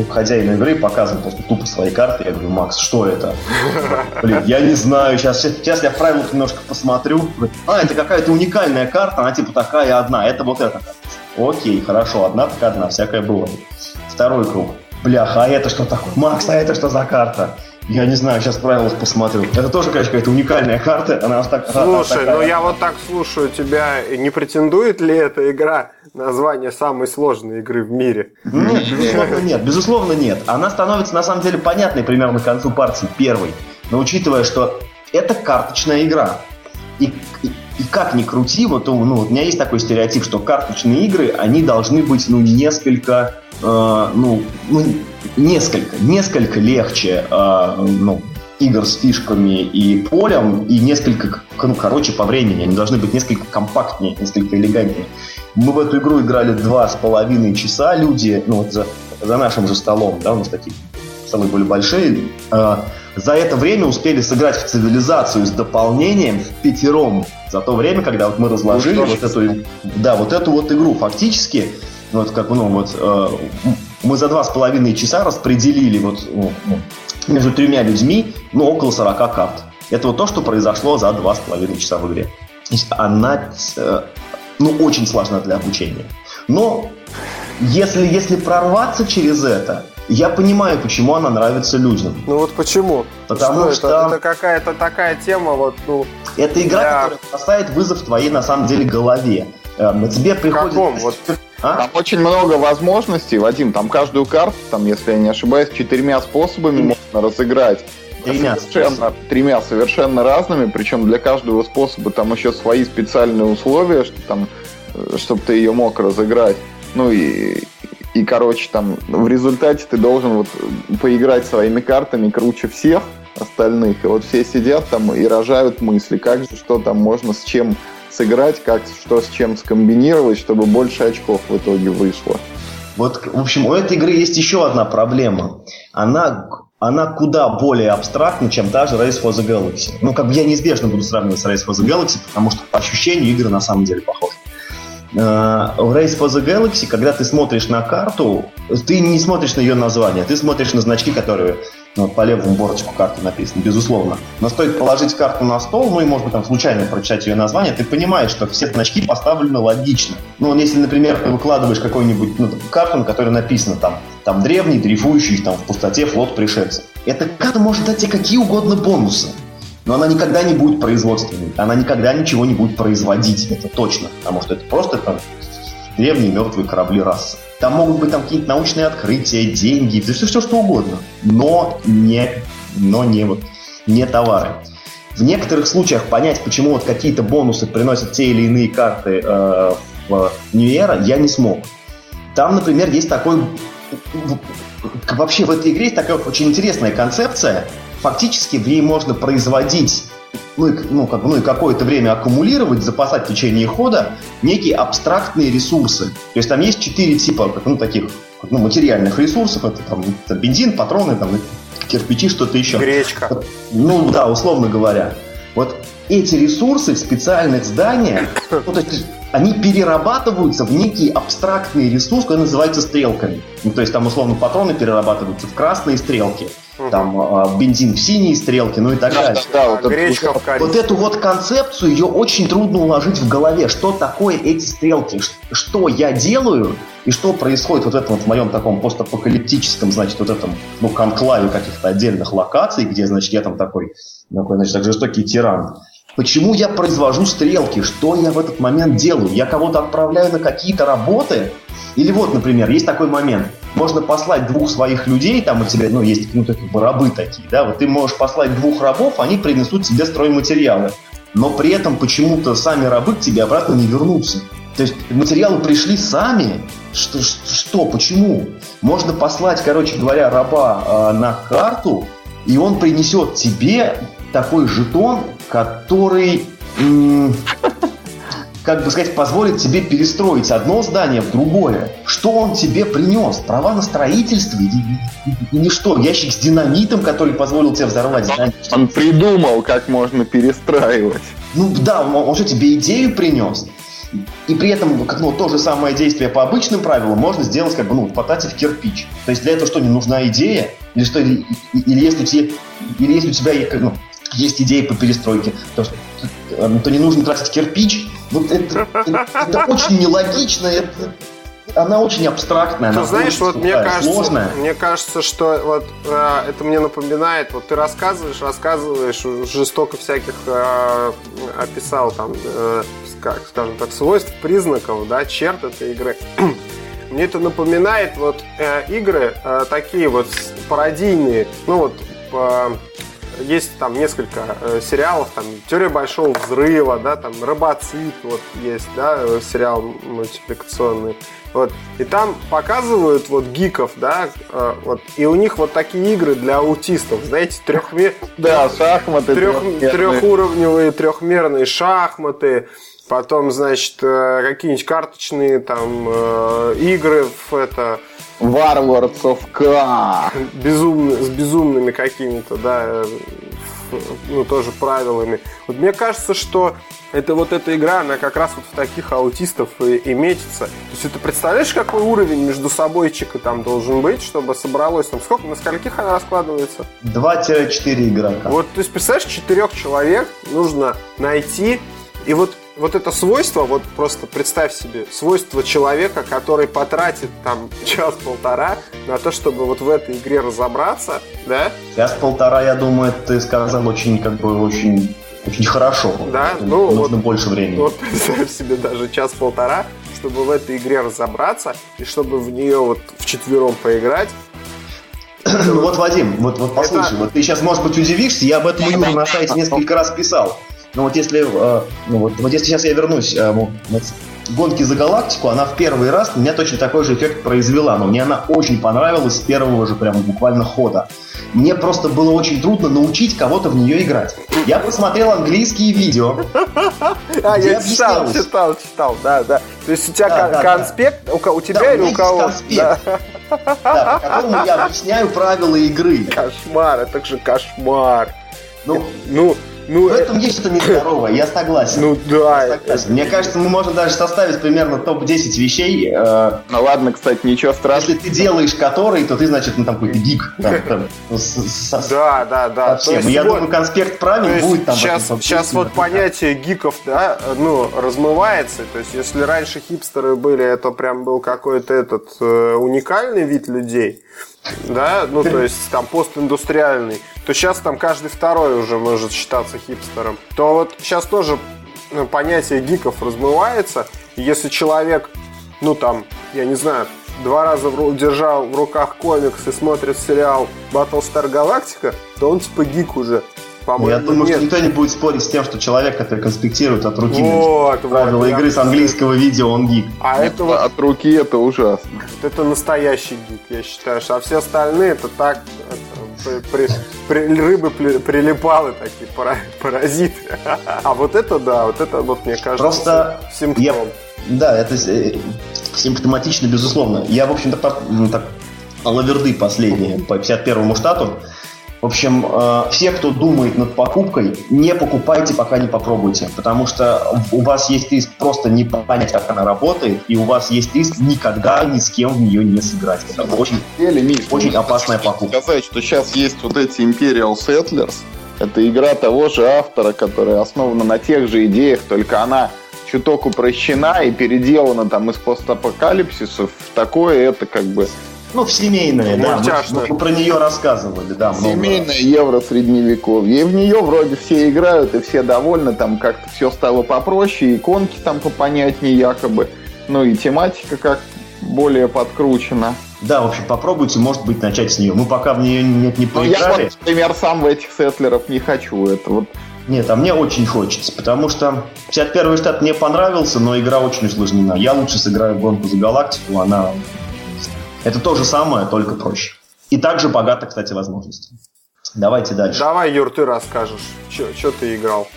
хозяин игры показывал просто тупо свои карты. Я говорю, Макс, что это? Блин, я не знаю, сейчас, сейчас я в правилах немножко посмотрю. А, это какая-то уникальная карта, она типа такая одна, это вот эта карта. Окей, хорошо, одна так одна, всякое было. Второй круг. Бляха, а это что такое? Макс, а это что за карта? Я не знаю, сейчас правила посмотрю. Это тоже, конечно, какая-то уникальная карта. Она так, Слушай, такая... ну я вот так слушаю тебя. Не претендует ли эта игра на звание самой сложной игры в мире? Нет, безусловно нет. Безусловно нет. Она становится, на самом деле, понятной примерно к концу партии первой. Но учитывая, что это карточная игра. И, и, как ни крути, вот, ну, у меня есть такой стереотип, что карточные игры, они должны быть, ну, несколько, э, ну, ну несколько, несколько легче э, ну, игр с фишками и полем, и несколько, ну, короче, по времени. Они должны быть несколько компактнее, несколько элегантнее. Мы в эту игру играли два с половиной часа, люди, ну, вот за, за нашим же столом, да, у нас такие столы были большие, э, за это время успели сыграть в цивилизацию с дополнением в пятером. За то время, когда вот мы разложили ну, вот эту, да, вот эту вот игру, фактически, вот как, ну, вот, э, мы за два с половиной часа распределили вот ну, ну между тремя людьми ну, около 40 карт. Это вот то, что произошло за два с половиной часа в игре. То есть она э, ну, очень сложна для обучения. Но если, если прорваться через это, я понимаю, почему она нравится людям. Ну вот почему? Потому что... что... Это, это какая-то такая тема, вот, ну... Это игра, для... которая поставит вызов твоей, на самом деле, голове. Э, на тебе приходит... Каком? Вот... А? Там очень много возможностей, Вадим. Там каждую карту, там, если я не ошибаюсь, четырьмя способами mm. можно разыграть. Тремя. Совершенно, тремя совершенно разными, причем для каждого способа там еще свои специальные условия, что там, э, чтобы ты ее мог разыграть. Ну и, и, короче, там в результате ты должен вот поиграть своими картами круче всех остальных. И вот все сидят там и рожают мысли, как же, что там можно с чем сыграть, как что с чем скомбинировать, чтобы больше очков в итоге вышло. Вот, в общем, у этой игры есть еще одна проблема. Она, она куда более абстрактна, чем та же Race for the Galaxy. Ну, как бы я неизбежно буду сравнивать с Race for the Galaxy, потому что по ощущению игры на самом деле похожи. Э, в Race for the Galaxy, когда ты смотришь на карту, ты не смотришь на ее название, ты смотришь на значки, которые ну, по левому бортику карты написаны, безусловно. Но стоит положить карту на стол, ну и, может быть, там случайно прочитать ее название, ты понимаешь, что все значки поставлены логично. Ну, если, например, ты выкладываешь какую-нибудь ну, карту, на которой написано там, там древний, дрейфующий там в пустоте флот пришельцев. Эта карта может дать тебе какие угодно бонусы. Но она никогда не будет производственной. Она никогда ничего не будет производить. Это точно. Потому что это просто там, древние мертвые корабли расы. Там могут быть там какие-то научные открытия, деньги, все, все что угодно. Но не, но не, вот, не товары. В некоторых случаях понять, почему вот какие-то бонусы приносят те или иные карты э, в Era, я не смог. Там, например, есть такой... Вообще в этой игре есть такая очень интересная концепция – фактически в ней можно производить ну, и, ну, как, ну и какое-то время аккумулировать, запасать в течение хода некие абстрактные ресурсы. То есть там есть четыре типа ну, таких ну, материальных ресурсов. Это, там, это бензин, патроны, там, кирпичи, что-то еще. Гречка. Ну да, условно говоря. Вот эти ресурсы в специальных зданиях, ну, то есть они перерабатываются в некие абстрактные ресурсы, которые называются стрелками. Ну, то есть там условно патроны перерабатываются в красные стрелки там э, бензин в синие стрелки, ну и так далее. Да, вот, Гречка вот, в вот эту вот концепцию, ее очень трудно уложить в голове. Что такое эти стрелки? Что я делаю и что происходит вот в этом вот в моем таком постапокалиптическом, значит, вот этом, ну, конклаве каких-то отдельных локаций, где, значит, я там такой, такой, значит, так жестокий тиран. Почему я произвожу стрелки? Что я в этот момент делаю? Я кого-то отправляю на какие-то работы? Или вот, например, есть такой момент. Можно послать двух своих людей, там у тебя, ну, есть, ну, как бы рабы такие, да, вот ты можешь послать двух рабов, они принесут тебе стройматериалы. Но при этом почему-то сами рабы к тебе обратно не вернутся. То есть материалы пришли сами. Что, что почему? Можно послать, короче говоря, раба э, на карту, и он принесет тебе такой жетон, который, как бы сказать, позволит тебе перестроить одно здание в другое. Что он тебе принес? Права на строительство или, или что? Ящик с динамитом, который позволил тебе взорвать здание? Он придумал, как можно перестраивать. Ну да, он, он же тебе идею принес. И при этом, как ну, то же самое действие по обычным правилам можно сделать, как бы, ну, потратив кирпич. То есть для этого что, не нужна идея? Или что, или, или если у тебя, или если у тебя ну, есть идеи по перестройке, то, э, то не нужно тратить кирпич. Вот это, это, это очень нелогично, это, она очень абстрактная. Ты знаешь, вот мне кажется, сложная. мне кажется, что вот э, это мне напоминает, вот ты рассказываешь, рассказываешь, жестоко всяких э, описал там, э, как, скажем так, свойств, признаков, да, черт этой игры. мне это напоминает вот э, игры э, такие вот пародийные, ну вот э, есть там несколько э, сериалов, там Теория большого взрыва, да, там Робоцит, вот есть, да, сериал мультипликационный. Вот. И там показывают вот гиков, да, э, вот, и у них вот такие игры для аутистов, знаете, трехмер... Да, шахматы. Трех... Трехуровневые трехмерные шахматы, потом, значит, э, какие-нибудь карточные там э, игры в это Warlords of K. Безумно, с безумными какими-то, да, ну, тоже правилами. Вот мне кажется, что это вот эта игра, она как раз вот в таких аутистов и, и метится. То есть это представляешь, какой уровень между собойчика там должен быть, чтобы собралось там сколько, на скольких она раскладывается? 2-4 игрока. Вот, то есть представляешь, четырех человек нужно найти, и вот вот это свойство, вот просто представь себе, свойство человека, который потратит там час-полтора на то, чтобы вот в этой игре разобраться, да? Час-полтора, я думаю, ты сказал очень, как бы, очень очень хорошо. Да, ну нужно вот, больше времени. Вот представь себе даже час-полтора, чтобы в этой игре разобраться и чтобы в нее вот в четвером поиграть. Вот, Вадим, вот, вот послушай, Это... вот ты сейчас, может быть, удивишься, я об этом Юра на сайте несколько раз писал. Но вот если, э, ну вот, вот если сейчас я вернусь э, гонки за галактику, она в первый раз у меня точно такой же эффект произвела, но мне она очень понравилась с первого же прям буквально хода. Мне просто было очень трудно научить кого-то в нее играть. Я посмотрел английские видео. А, я читал, читал, читал, да, да. То есть у тебя конспект, у тебя или у кого? конспект. Да, по которому я объясняю правила игры. Кошмар, это же кошмар. Ну, ну, ну, в этом есть что-то нездоровое, я согласен. Ну да. Согласен. Мне кажется, мы можем даже составить примерно топ-10 вещей. Э, ну ладно, кстати, ничего страшного. Если ты делаешь который, то ты, значит, ну там какой-то гик. Да, да, да. Совсем. Я думаю, конспект правил будет там. Сейчас, сейчас вот понятие гиков, да, ну, размывается. То есть, если раньше хипстеры были, это прям был какой-то этот э, уникальный вид людей, да, ну, то есть, там, постиндустриальный то сейчас там каждый второй уже может считаться хипстером. То вот сейчас тоже ну, понятие гиков размывается. Если человек, ну там, я не знаю, два раза держал в руках комикс и смотрит сериал Battlestar Galactica, то он типа гик уже. По-моему, Я думаю, нет. что никто не будет спорить с тем, что человек, который конспектирует от руки вот, правила вот, игры с английского видео, он гик. А это вот... От руки это ужасно. Это настоящий гик, я считаю. А все остальные это так, это, при, при, рыбы при, прилипалы такие, паразиты. А вот это да, вот это вот мне кажется Просто симптом. Я, да, это э, симптоматично, безусловно. Я, в общем-то, так, так лаверды последние по 51-му штату в общем, э, все, кто думает над покупкой, не покупайте, пока не попробуйте, потому что у вас есть риск просто не понять, как она работает, и у вас есть риск никогда ни с кем в нее не сыграть. Это очень, Или, Миш, очень опасная покупка. Сказать, что сейчас есть вот эти Imperial Settlers, это игра того же автора, которая основана на тех же идеях, только она чуток упрощена и переделана там из постапокалипсисов в такое, это как бы ну, в семейное, да. Мы, мы про нее рассказывали, да. Семейное евро средневековье. И в нее вроде все играют, и все довольны, там как-то все стало попроще, иконки там попонятнее якобы. Ну и тематика как более подкручена. Да, в общем, попробуйте, может быть, начать с нее. Мы пока в нее нет не поиграли. Ну, я, вот, например, сам в этих сетлеров не хочу. Это вот нет, а мне очень хочется, потому что 51 штат мне понравился, но игра очень усложнена. Я лучше сыграю гонку за галактику, она это то же самое, только проще. И также богато, кстати, возможностями. Давайте дальше. Давай, Юр, ты расскажешь, что ты играл.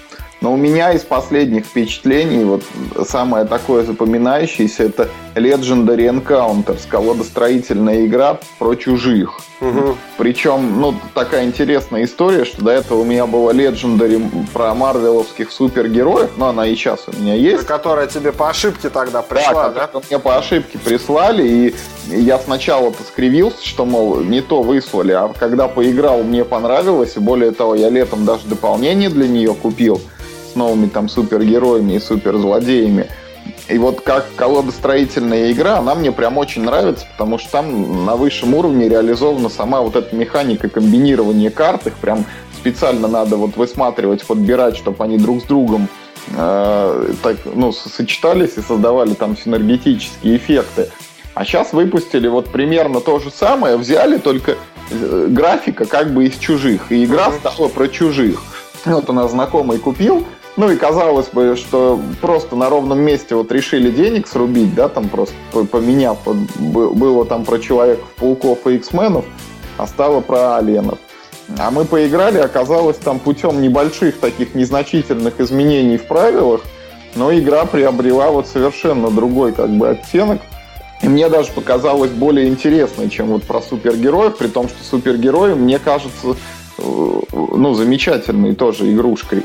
Но у меня из последних впечатлений, вот самое такое запоминающееся, это Legendary Encounters, колодостроительная игра про чужих. Угу. Причем, ну, такая интересная история, что до этого у меня была Legendary про марвеловских супергероев, но она и сейчас у меня есть. Которая тебе по ошибке тогда пришла, да? да? мне по ошибке прислали, и я сначала-то скривился, что, мол, не то выслали, а когда поиграл, мне понравилось, и более того, я летом даже дополнение для нее купил новыми там супергероями и суперзлодеями. И вот как колодостроительная игра, она мне прям очень нравится, потому что там на высшем уровне реализована сама вот эта механика комбинирования карт. Их прям специально надо вот высматривать, подбирать, чтобы они друг с другом э, так, ну, сочетались и создавали там синергетические эффекты. А сейчас выпустили вот примерно то же самое, взяли только э, графика как бы из чужих, и игра стала про чужих. Вот у нас знакомый купил, ну и казалось бы, что просто на ровном месте вот решили денег срубить, да, там просто поменяв, вот, было там про Человека-пауков и X-менов, а стало про Аленов. А мы поиграли, оказалось там путем небольших таких незначительных изменений в правилах, но игра приобрела вот совершенно другой как бы оттенок. И мне даже показалось более интересной, чем вот про супергероев, при том, что супергерои, мне кажется, ну, замечательной тоже игрушкой.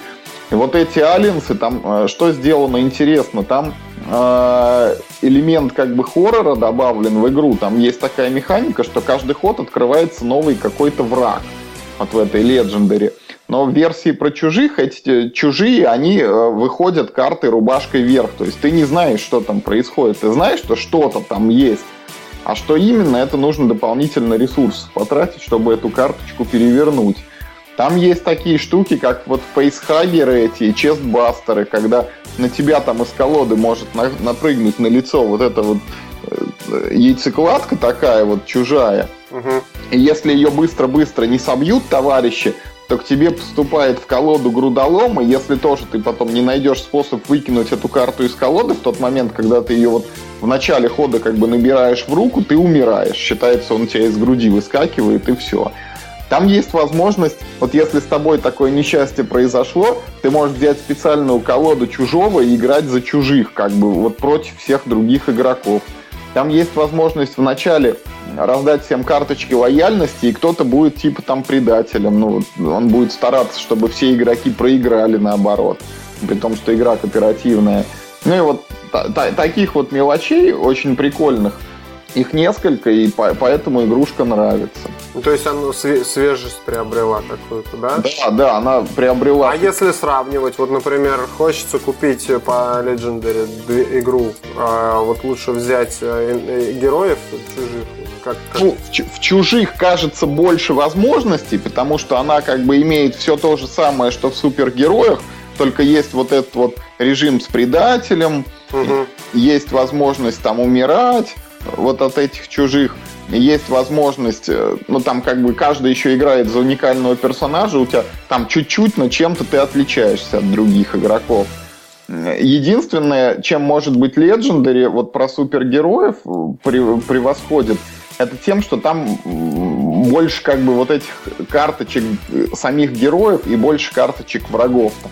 И вот эти алиенсы, там э, что сделано интересно, там э, элемент как бы хоррора добавлен в игру. Там есть такая механика, что каждый ход открывается новый какой-то враг. Вот в этой Legendary. Но в версии про чужих, эти чужие, они э, выходят картой рубашкой вверх. То есть ты не знаешь, что там происходит. Ты знаешь, что что-то там есть. А что именно, это нужно дополнительно ресурсов потратить, чтобы эту карточку перевернуть. Там есть такие штуки, как вот фейсхаггеры эти, честбастеры, когда на тебя там из колоды может на, напрыгнуть на лицо вот эта вот э, яйцекладка такая вот чужая. Угу. И если ее быстро-быстро не собьют товарищи, то к тебе поступает в колоду грудолом, и если тоже ты потом не найдешь способ выкинуть эту карту из колоды в тот момент, когда ты ее вот в начале хода как бы набираешь в руку, ты умираешь. Считается, он у тебя из груди выскакивает, и все. Там есть возможность, вот если с тобой такое несчастье произошло, ты можешь взять специальную колоду чужого и играть за чужих, как бы вот против всех других игроков. Там есть возможность вначале раздать всем карточки лояльности, и кто-то будет типа там предателем. Ну, он будет стараться, чтобы все игроки проиграли наоборот. При том, что игра кооперативная. Ну и вот таких вот мелочей очень прикольных – их несколько, и по поэтому игрушка нравится. Ну, то есть она свежесть приобрела какую-то, да? Да, да, она приобрела. А если сравнивать, вот, например, хочется купить по Legendary игру, а вот лучше взять э, э, героев чужих? Как, как... Ну, в, в чужих кажется больше возможностей, потому что она как бы имеет все то же самое, что в супергероях, только есть вот этот вот режим с предателем, угу. есть возможность там умирать, вот от этих чужих есть возможность, э, ну там как бы каждый еще играет за уникального персонажа, у тебя там чуть-чуть, но чем-то ты отличаешься от других игроков. Единственное, чем может быть Legendary, вот про супергероев превосходит, это тем, что там больше как бы вот этих карточек э, самих героев и больше карточек врагов. Там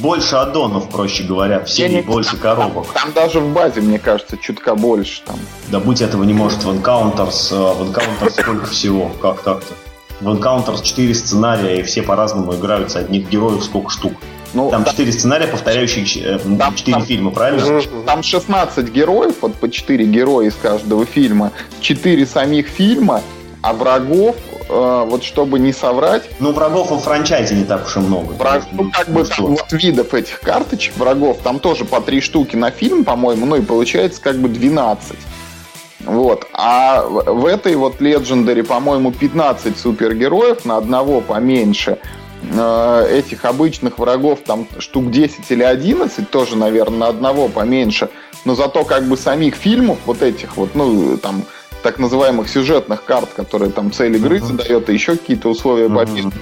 больше аддонов, проще говоря, в серии не... больше коробок. Там, там даже в базе, мне кажется, чутка больше. Там. Да будь этого не может, в Encounters, э, в Encounters сколько всего, как так-то? В Encounters 4 сценария, и все по-разному играют с одних героев сколько штук. Ну, там да, 4 сценария, повторяющие 4 э, там, фильма, правильно? Там 16 героев, вот по 4 героя из каждого фильма, 4 самих фильма, а врагов э, вот чтобы не соврать... Ну, врагов в франчайзе не так уж и много. Враг, ну, как бы там вот видов этих карточек врагов, там тоже по три штуки на фильм, по-моему, ну и получается как бы 12. Вот. А в этой вот Legendary, по-моему, 15 супергероев, на одного поменьше. Э, этих обычных врагов там штук 10 или 11, тоже, наверное, на одного поменьше. Но зато как бы самих фильмов вот этих вот, ну, там, так называемых сюжетных карт, которые там цель игры uh-huh. задает, и еще какие-то условия uh-huh.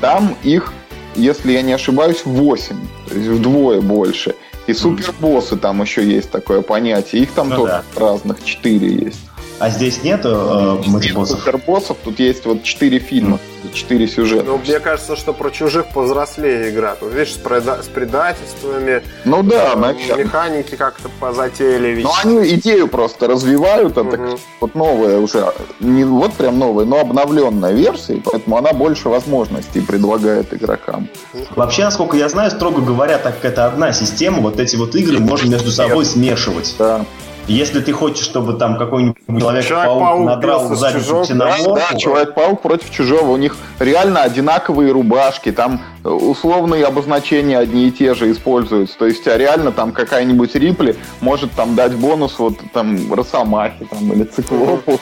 там их, если я не ошибаюсь, 8, то есть вдвое больше. И супербоссы там еще есть такое понятие. Их там ну, тоже да. разных 4 есть. А здесь нету э, мультибоссов? Супербоссов, тут есть вот 4 фильма. Четыре сюжета. Ну, мне кажется, что про чужих повзрослее игра. Тут, видишь, с, преда- с предательствами. Ну да, э, наверное. Механики как-то позатеяли. Ну, они идею просто развивают. Это угу. вот новая уже, не вот прям новая, но обновленная версия, поэтому она больше возможностей предлагает игрокам. Вообще, насколько я знаю, строго говоря, так как это одна система, вот эти вот игры можно между собой смешивать. Да. Если ты хочешь, чтобы там какой-нибудь Человек-паук надрал сзади Да, да, Человек-паук против чужого. У них реально одинаковые рубашки. Там э, условные обозначения одни и те же используются. То есть, а реально там какая-нибудь Рипли может там дать бонус вот там Росомахе там, или Циклопу.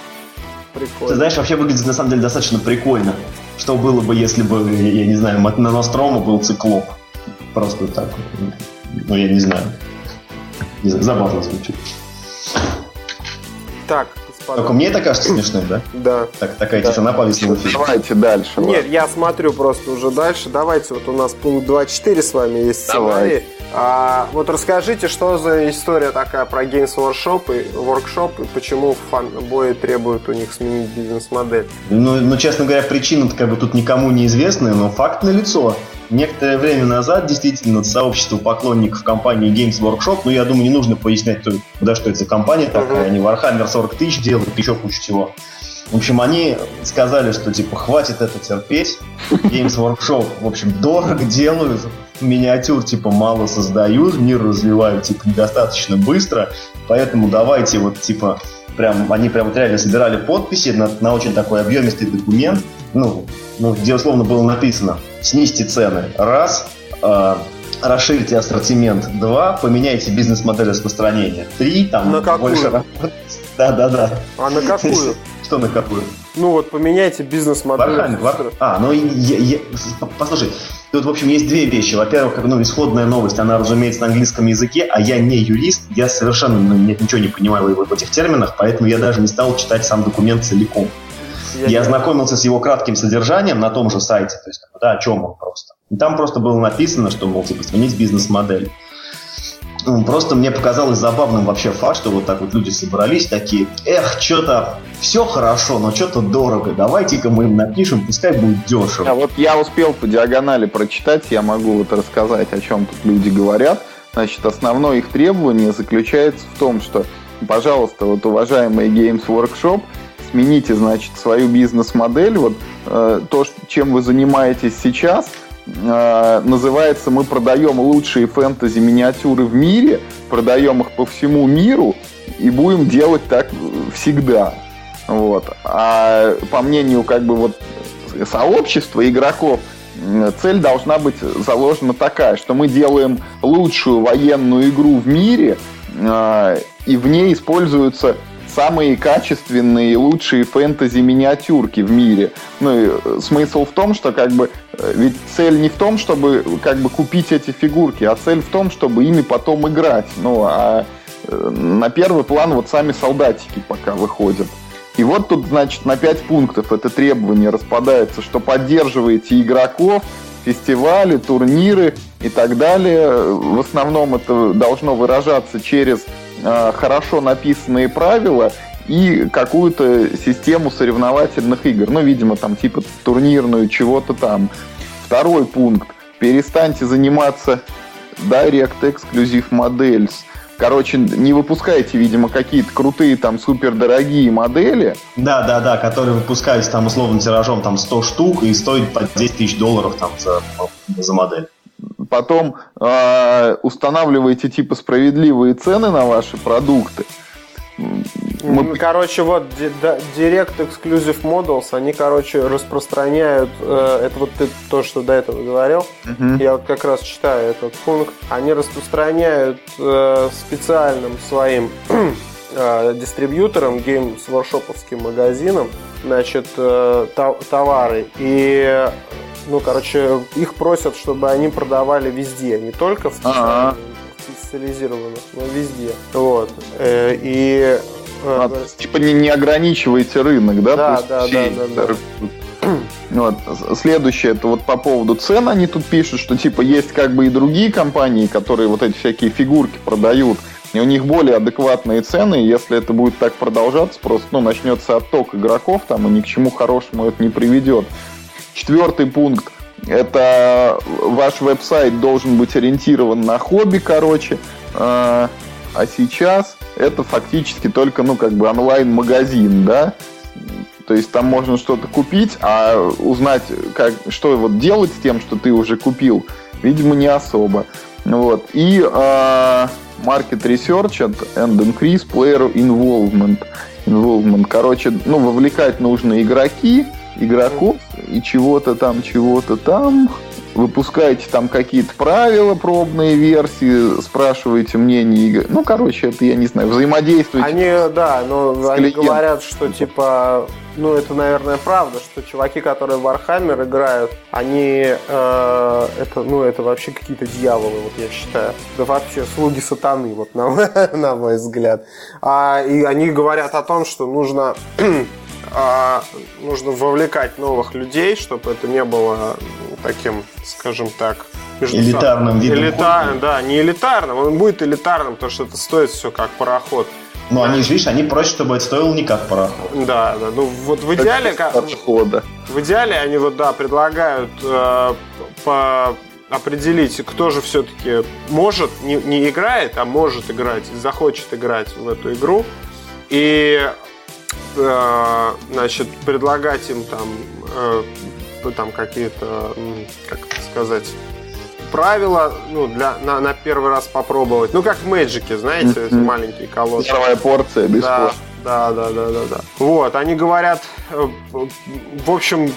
Прикольно. Ты знаешь, вообще выглядит на самом деле достаточно прикольно. Что было бы, если бы, я не знаю, на Нострома был циклоп. Просто так. Ну, я не знаю. Не знаю забавно звучит. Так, господа. Только мне это кажется смешным, да? Да. Так, такая да. тишина повисла в Давайте дальше. Нет, я смотрю просто уже дальше. Давайте, вот у нас пункт 2.4 с вами есть сценарий. А, вот расскажите, что за история такая про Games Workshop и, Workshop и почему фанбои требуют у них сменить бизнес-модель? Ну, ну, честно говоря, причина как бы тут никому не известны, но факт налицо. Некоторое время назад действительно сообщество поклонников компании Games Workshop, ну я думаю, не нужно пояснять, да, что это за компания такая, uh-huh. они Warhammer 40 тысяч делают, еще кучу всего. В общем, они сказали, что типа хватит это терпеть. Games Workshop, в общем, дорого делают, миниатюр типа мало создают, мир развивают типа недостаточно быстро, поэтому давайте вот типа прям они прям вот реально собирали подписи на, на очень такой объемистый документ, ну, ну, где условно было написано снизьте цены, раз, э, расширьте ассортимент, два, поменяйте бизнес-модель распространения, три, там на какую? больше Да-да-да. А на какую? Что на какую? Ну вот поменяйте бизнес-модель. А, ну я, я, послушай, тут в общем есть две вещи. Во-первых, ну исходная новость, она разумеется на английском языке, а я не юрист, я совершенно ну, ничего не понимаю в этих терминах, поэтому я даже не стал читать сам документ целиком. Я, я ознакомился с его кратким содержанием на том же сайте, то есть, да, о чем он просто. И там просто было написано, что, мол, типа, сменить бизнес-модель. Просто мне показалось забавным вообще факт, что вот так вот люди собрались такие, эх, что-то все хорошо, но что-то дорого, давайте-ка мы им напишем, пускай будет дешево. А вот я успел по диагонали прочитать, я могу вот рассказать, о чем тут люди говорят. Значит, основное их требование заключается в том, что, пожалуйста, вот уважаемый Games Workshop, смените, значит, свою бизнес-модель, вот э, то, чем вы занимаетесь сейчас – э, называется «Мы продаем лучшие фэнтези-миниатюры в мире, продаем их по всему миру и будем делать так всегда». Вот. А по мнению как бы вот сообщества игроков, цель должна быть заложена такая, что мы делаем лучшую военную игру в мире, э, и в ней используются самые качественные лучшие фэнтези-миниатюрки в мире. Ну, и э, смысл в том, что как бы э, ведь цель не в том, чтобы как бы купить эти фигурки, а цель в том, чтобы ими потом играть. Ну, а э, на первый план вот сами солдатики пока выходят. И вот тут, значит, на 5 пунктов это требование распадается, что поддерживаете игроков, фестивали, турниры и так далее. В основном это должно выражаться через хорошо написанные правила и какую-то систему соревновательных игр. Ну, видимо, там типа турнирную, чего-то там. Второй пункт. Перестаньте заниматься Direct Exclusive Models. Короче, не выпускайте, видимо, какие-то крутые там супер дорогие модели. Да, да, да, которые выпускались там условным тиражом там 100 штук и стоят по 10 тысяч долларов там за, за модель потом э, устанавливаете типа справедливые цены на ваши продукты. Мы... Короче, вот Direct Exclusive Models, они, короче, распространяют, э, это вот ты то, что до этого говорил, uh-huh. я вот как раз читаю этот пункт, они распространяют э, специальным своим э, дистрибьюторам, Games Workshop'овским магазинам, значит, э, товары, и ну, короче, их просят, чтобы они продавали везде, не только в ага. специализированных, но везде. Вот. Э, и э, а, типа не, не ограничиваете рынок, да? Да, да, да, да, да. Вот. Следующее, это вот по поводу цен они тут пишут, что типа есть как бы и другие компании, которые вот эти всякие фигурки продают, и у них более адекватные цены, и если это будет так продолжаться, просто ну, начнется отток игроков там, и ни к чему хорошему это не приведет. Четвертый пункт. Это ваш веб-сайт должен быть ориентирован на хобби, короче. А, а сейчас это фактически только, ну, как бы онлайн-магазин, да? То есть там можно что-то купить, а узнать, как, что вот делать с тем, что ты уже купил, видимо, не особо. Вот. И uh, Market Research and Increase Player Involvement. Involvement. Короче, ну, вовлекать нужно игроки, игроков и чего-то там, чего-то там. Выпускаете там какие-то правила, пробные версии, спрашиваете мнение. Ну, короче, это, я не знаю, взаимодействуете. Они, да, но они говорят, что типа ну, это, наверное, правда, что чуваки, которые в Warhammer играют, они, э, это, ну, это вообще какие-то дьяволы, вот я считаю. Да вообще слуги сатаны, вот на, на мой взгляд. А, и они говорят о том, что нужно а, нужно вовлекать новых людей, чтобы это не было таким, скажем так, элитарным видом. Элита... Да, не элитарным, он будет элитарным, потому что это стоит все как пароход. Но они же, видишь, они просят, чтобы это стоило не как пароход. Да, да. Ну вот в идеале, как, в идеале они вот да предлагают э, по определить, кто же все-таки может, не, не играет, а может играть, захочет играть в эту игру. И значит, предлагать им там, э, там какие-то, как сказать, правила, ну, для, на, на первый раз попробовать. Ну, как в Мэджике, знаете, mm-hmm. маленькие колоды. Первая порция бесплатно. Да. Да, да, да, да, да. Вот, они говорят, э, в общем,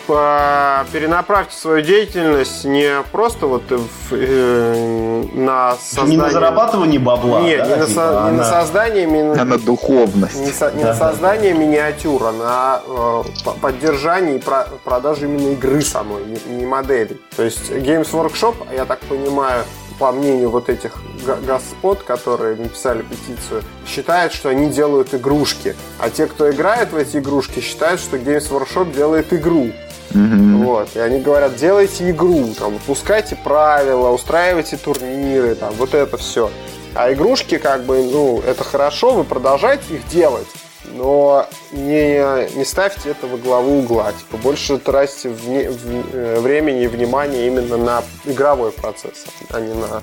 перенаправьте свою деятельность не просто вот в, э, на создание... Не на зарабатывание бабла, Нет, да, не, на, со... не на создание... А на духовность. Не, со... не да. на создание миниатюр, а на э, поддержание и про... продажу именно игры самой, не, не модели. То есть Games Workshop, я так понимаю, по мнению вот этих господ, которые написали петицию, считают, что они делают игрушки. А те, кто играет в эти игрушки, считают, что Games Workshop делает игру. Mm-hmm. Вот. И они говорят, делайте игру, там, выпускайте правила, устраивайте турниры, там, вот это все. А игрушки, как бы, ну, это хорошо, вы продолжайте их делать но не, не ставьте это во главу угла. Типа, больше тратьте вне, в, э, времени и внимания именно на игровой процесс, а не на,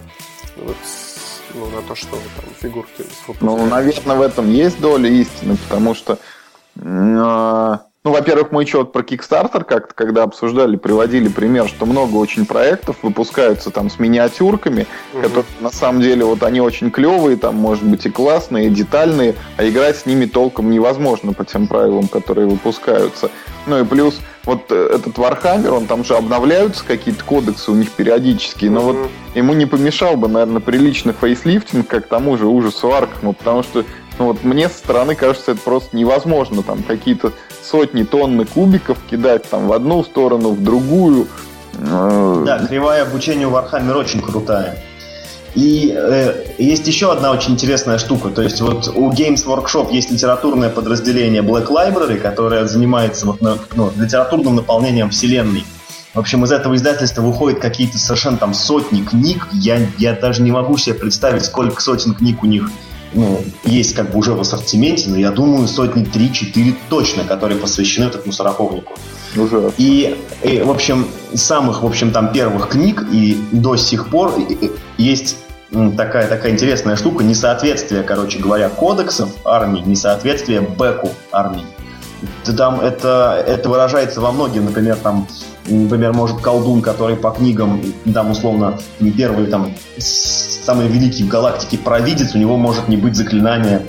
вот, ну, на то, что там фигурки Ну, наверное, в этом есть доля истины, потому что э, ну, во-первых, мы еще вот про Kickstarter как-то, когда обсуждали, приводили пример, что много очень проектов выпускаются там с миниатюрками, угу. которые на самом деле вот они очень клевые, там, может быть, и классные, и детальные, а играть с ними толком невозможно по тем правилам, которые выпускаются. Ну и плюс вот э, этот Warhammer, он там же обновляются какие-то кодексы у них периодически, но mm вот ему не помешал бы, наверное, приличный фейслифтинг, как тому же ужасу Аркхема, потому что ну вот мне со стороны кажется, это просто невозможно. Там какие-то сотни тонны кубиков кидать там в одну сторону, в другую. Э, да, кривая обучения у Warhammer очень крутая. И э, есть еще одна очень интересная штука. То есть вот у Games Workshop есть литературное подразделение Black Library, которое занимается вот, ну, литературным наполнением вселенной. В общем, из этого издательства выходят какие-то совершенно там сотни книг. Я, я даже не могу себе представить, сколько сотен книг у них ну, есть как бы уже в ассортименте, но я думаю, сотни три-четыре точно, которые посвящены этому сороковнику. Уже. И, и, в общем, самых, в общем, там первых книг и до сих пор есть такая, такая интересная штука, несоответствие, короче говоря, кодексов армии, несоответствие бэку армии. Там это, это выражается во многих, например, там например, может колдун, который по книгам, там, условно, первый, там, самый великий в галактике провидец, у него может не быть заклинания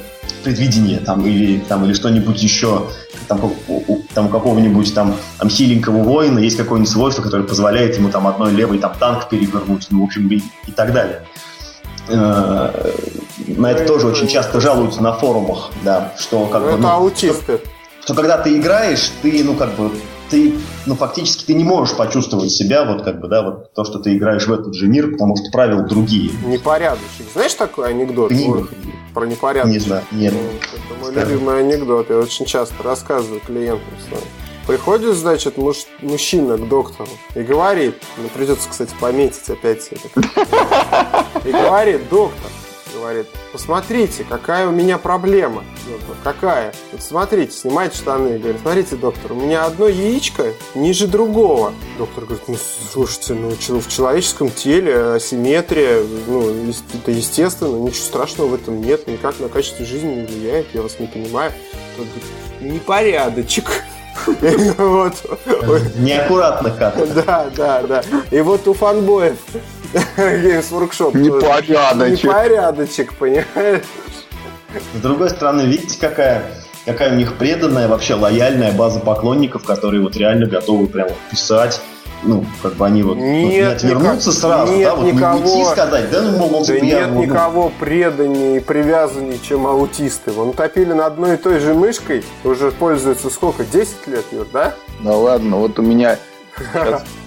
предвидения, там, или, там, или что-нибудь еще, там, у, там, какого-нибудь, там, там, хиленького воина есть какое-нибудь свойство, которое позволяет ему, там, одной левой, там, танк перевернуть, ну, в общем, и, и так далее. Э, на это тоже очень часто жалуются на форумах, да, что как ну, бы... Это ну, аутисты. Что, что когда ты играешь, ты, ну, как бы, ты, ну, фактически ты не можешь почувствовать себя, вот как бы, да, вот то, что ты играешь в этот же мир, потому что правила другие. Непорядочник. Знаешь такой анекдот? Не, вот, про непорядочник? Не знаю, нет. Это мой Скажи. любимый анекдот, я очень часто рассказываю клиентам своим. Приходит, значит, муж, мужчина к доктору и говорит, ну, придется, кстати, пометить опять это. И говорит, доктор, говорит, посмотрите, какая у меня проблема. Доктор, какая? Вот смотрите, снимает штаны. Говорит, смотрите, доктор, у меня одно яичко ниже другого. Доктор говорит, ну, слушайте, ну, в человеческом теле асимметрия, ну, это естественно, ничего страшного в этом нет, никак на качество жизни не влияет, я вас не понимаю. Тот говорит, непорядочек. Вот. Неаккуратно как. Да, да, да. И вот у фанбоев Games Workshop. Непорядочек. Непорядочек, понимаешь? С другой стороны, видите, какая какая у них преданная, вообще лояльная база поклонников, которые вот реально готовы прямо писать ну, как бы они вот нет, ну, не отвернутся никак, сразу, нет да, вот никого, не уйти сказать, да, ну, мол, да типа, нет я, ну, никого преданнее и привязаннее, чем аутисты. Вон топили на одной и той же мышкой, уже пользуются сколько, 10 лет, Юр, да? Да ладно, вот у меня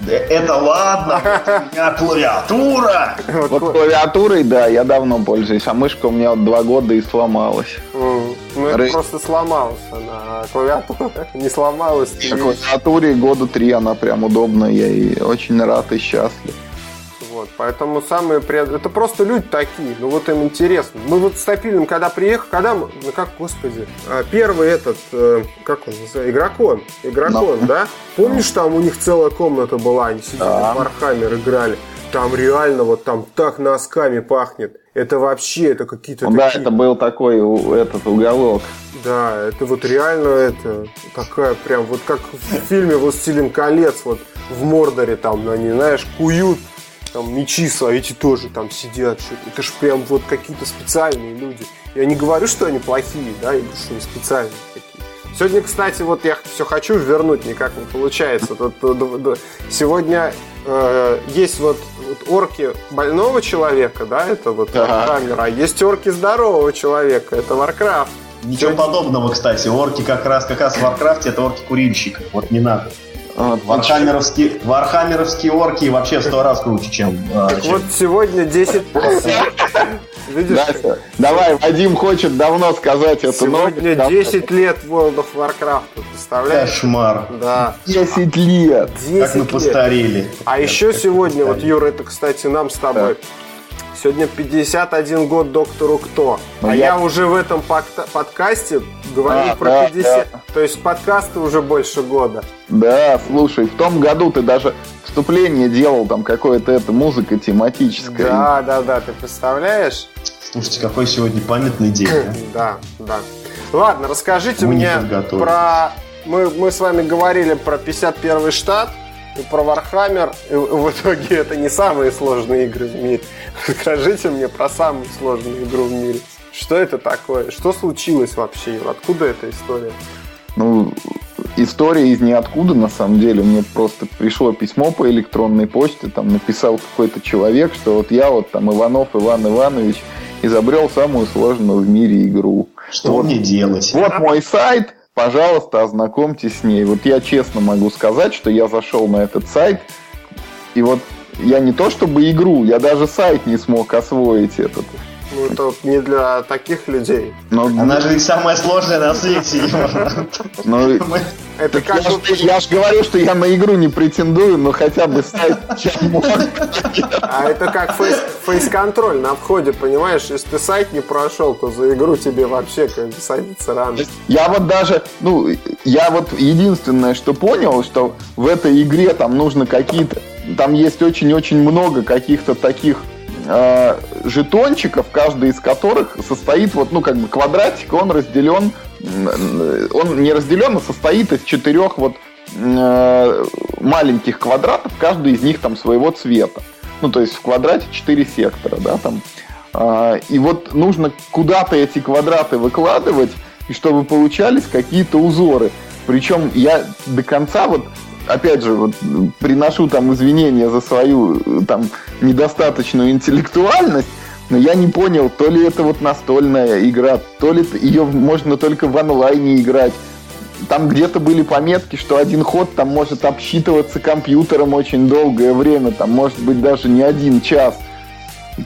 это ладно, у меня клавиатура. Вот клавиатурой, да, я давно пользуюсь, а мышка у меня вот два года и сломалась. Ну, это просто сломалась она, а клавиатура не сломалась. На клавиатуре года три она прям удобная, я и очень рад и счастлив. Вот, поэтому самые пред... Это просто люди такие, ну вот им интересно. Мы вот с Топилем, когда приехали, когда мы, ну как, господи, а, первый этот, э, как он называется, игрокон, игрокон, no. да? Помнишь, там у них целая комната была, они сидели да. в Warhammer играли. Там реально вот там так носками пахнет. это вообще, это какие-то ну, такие... Да, это был такой этот уголок. Да, это вот реально это такая прям вот как в фильме «Властелин колец», вот в Мордоре там они, знаешь, куют там мечи свои, эти тоже там сидят. Это же прям вот какие-то специальные люди. Я не говорю, что они плохие, да, говорю, что они специальные такие. Сегодня, кстати, вот я все хочу вернуть, никак не получается. Тут, сегодня э, есть вот, вот орки больного человека, да, это вот ага. камера, а есть орки здорового человека, это Warcraft. Ничего Сегодня... подобного, кстати. Орки как раз как раз в Варкрафте это орки курильщика. Вот не надо. Вот, вархаммеровские, вархаммеровские орки вообще в сто раз круче, чем... А, так чем... Вот сегодня 10... Видишь? Да, давай, Вадим хочет давно сказать эту Сегодня новость. 10 лет World of Warcraft, представляешь? Кошмар. Да. 10 лет. 10 как мы лет. постарели. А еще сегодня, вот, Юра, это, кстати, нам с тобой Сегодня 51 год доктору Кто. Ну, а я... я уже в этом подкасте говорю а, про да, 50. Да. То есть подкасты уже больше года. Да, слушай, в том году ты даже вступление делал, там какое-то это музыка тематическая. Да, да, да, ты представляешь? Слушайте, какой сегодня памятный день. Да, да. Ладно, расскажите мы мне про... Мы, мы с вами говорили про 51 штат про Warhammer. И в итоге это не самые сложные игры в мире. Скажите мне про самую сложную игру в мире. Что это такое? Что случилось вообще? Откуда эта история? Ну, история из ниоткуда, на самом деле. Мне просто пришло письмо по электронной почте, там написал какой-то человек, что вот я вот там Иванов Иван Иванович изобрел самую сложную в мире игру. Что вот, мне делать? Вот мой сайт, пожалуйста, ознакомьтесь с ней. Вот я честно могу сказать, что я зашел на этот сайт, и вот я не то чтобы игру, я даже сайт не смог освоить этот. Ну, это не для таких людей. Но, Она же ведь самая сложная на свете. Ну, это как я, же, я же говорю, что я на игру не претендую, но хотя бы сайт А это как фейс-контроль на входе, понимаешь? Если ты сайт не прошел, то за игру тебе вообще как бы садиться рано. Я вот даже, ну, я вот единственное, что понял, что в этой игре там нужно какие-то там есть очень-очень много каких-то таких э, жетончиков, каждый из которых состоит вот, ну, как бы квадратик, он разделен, он не разделен, а состоит из четырех вот э, маленьких квадратов, каждый из них там своего цвета. Ну, то есть в квадрате четыре сектора, да, там. Э, и вот нужно куда-то эти квадраты выкладывать, и чтобы получались какие-то узоры. Причем я до конца вот опять же, вот, приношу там извинения за свою там недостаточную интеллектуальность, но я не понял, то ли это вот настольная игра, то ли ее можно только в онлайне играть. Там где-то были пометки, что один ход там может обсчитываться компьютером очень долгое время, там может быть даже не один час.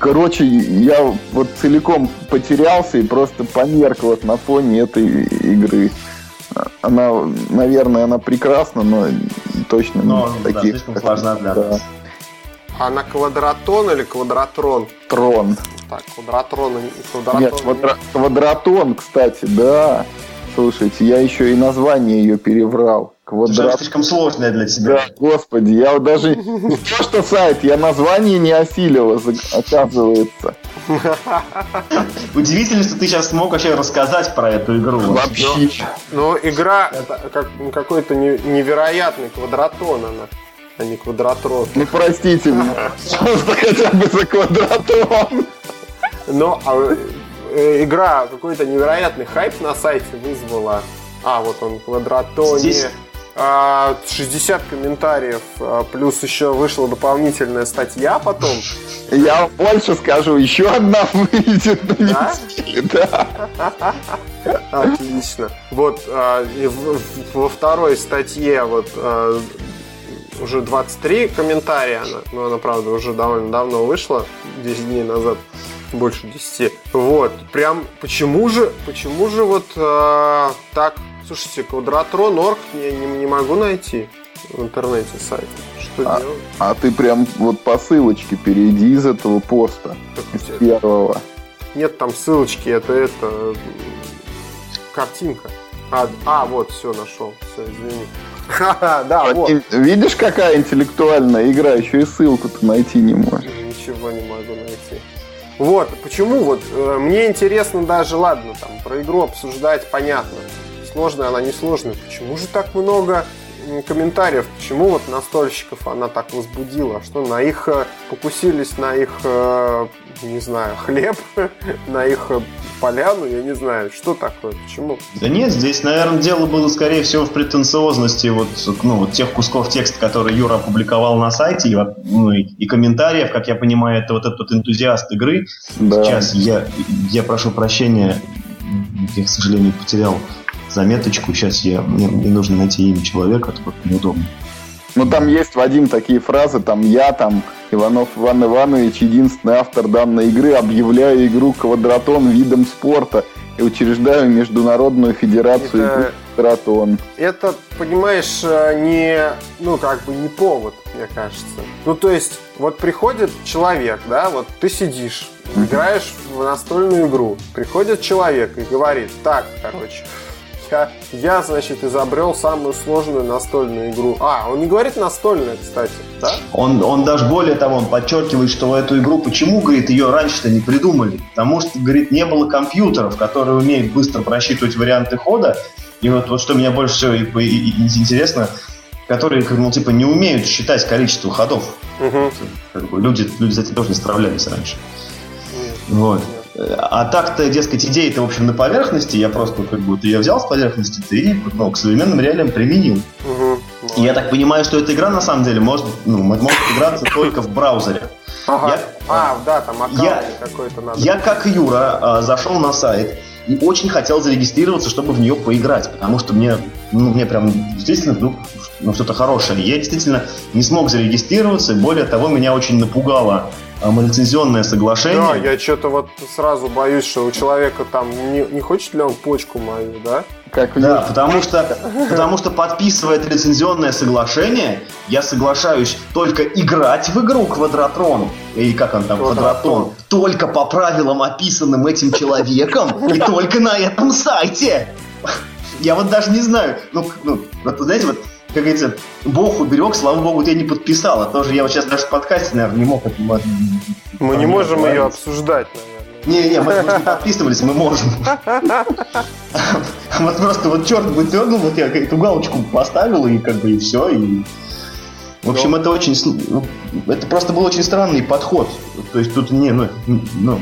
Короче, я вот целиком потерялся и просто померк вот на фоне этой игры. Она, наверное, она прекрасна, но точно но, не да, таких. слишком сложна для да. нас. Она квадратон или квадратрон? Трон. Так, квадратрон, квадратон. Нет, квадра... квадратон, кстати, да. Слушайте, я еще и название ее переврал. Квадрат... слишком сложное для тебя. Да, господи, я вот даже не то, что сайт, я название не осилил, оказывается. Удивительно, что ты сейчас смог вообще рассказать про эту игру. Вообще. Ну, игра это как, какой-то невероятный квадратон она а не квадратрон. Ну, простите меня. хотя бы за квадратрон. Но а, э, игра какой-то невероятный хайп на сайте вызвала. А, вот он, квадратоне. Здесь... 60 а, комментариев, а, плюс еще вышла дополнительная статья потом. Я больше скажу, еще одна выйдет на да? неделе, да. Отлично. Вот а, во второй статье вот уже 23 комментария, она, но она, правда, уже довольно давно вышла, 10 дней назад, больше 10. Вот, прям, почему же, почему же вот э, так Слушайте, квадратрон орг я не, не могу найти в интернете сайт. Что а, делать? А ты прям вот по ссылочке перейди из этого поста, так, из первого. Нет там ссылочки, это это картинка. А, а вот, все, нашел. Все, извини. Да, вот. Видишь, какая интеллектуальная игра, еще и ссылку-то найти не можешь. Ничего не могу найти. Вот, почему вот, э, мне интересно даже, ладно, там, про игру обсуждать, понятно, сложная она, не сложная, почему же так много комментариев, почему вот настольщиков она так возбудила, что на их э, покусились на их, э, не знаю, хлеб, на их э, поляну, я не знаю, что такое, почему? Да нет, здесь, наверное, дело было, скорее всего, в претенциозности вот, ну, вот тех кусков текста, которые Юра опубликовал на сайте, и, ну, и, и комментариев, как я понимаю, это вот этот энтузиаст игры. Да. Сейчас я, я прошу прощения, я, к сожалению, потерял заметочку. Сейчас я, мне, мне нужно найти имя человека, это вот неудобно. Ну, там есть, Вадим, такие фразы, там я, там Иванов Иван Иванович, единственный автор данной игры, объявляю игру «Квадратон» видом спорта и учреждаю Международную Федерацию это, «Квадратон». Это, понимаешь, э, не, ну, как бы не повод, мне кажется. Ну, то есть, вот приходит человек, да, вот ты сидишь, играешь в настольную игру, приходит человек и говорит, так, короче, я, я, значит, изобрел самую сложную настольную игру. А, он не говорит настольная, кстати, да? Он, он даже более того, он подчеркивает, что эту игру, почему, говорит, ее раньше-то не придумали? Потому что, говорит, не было компьютеров, которые умеют быстро просчитывать варианты хода. И вот, вот что меня больше всего и, и, и интересно, которые, ну, типа, не умеют считать количество ходов. Угу. Как бы люди, люди с этим тоже не справлялись раньше. Нет, вот. Нет. А так-то, дескать, идея-то, в общем, на поверхности, я просто как бы ее взял с поверхности и ну, к современным реалиям применил. Угу. И я так понимаю, что эта игра на самом деле может, ну, может играться только в браузере. Ага. Я, а, да, там аккаунт я, какой-то надо. Я, как Юра, а, зашел на сайт и очень хотел зарегистрироваться, чтобы в нее поиграть, потому что мне, ну, мне прям действительно вдруг ну, что-то хорошее. Я действительно не смог зарегистрироваться, более того, меня очень напугало лицензионное соглашение. Да, я что-то вот сразу боюсь, что у человека там не, не хочет ли он почку мою, да? Как да, потому что, потому что подписывая это лицензионное соглашение, я соглашаюсь только играть в игру Квадратрон, или как он там, Квадратон, только по правилам, описанным этим человеком, и только на этом сайте. Я вот даже не знаю, ну, ну вот, знаете, вот как говорится, Бог уберег, слава Богу, тебя не подписал. А тоже я вот сейчас даже в подкасте, наверное, не мог это... Мы не можем ее обсуждать, наверное. Не-не, мы, мы не подписывались, мы можем. Вот просто вот черт бы дернул, вот я эту галочку поставил, и как бы и все, и... В общем, это очень... Ну, это просто был очень странный подход. То есть тут не, ну, ну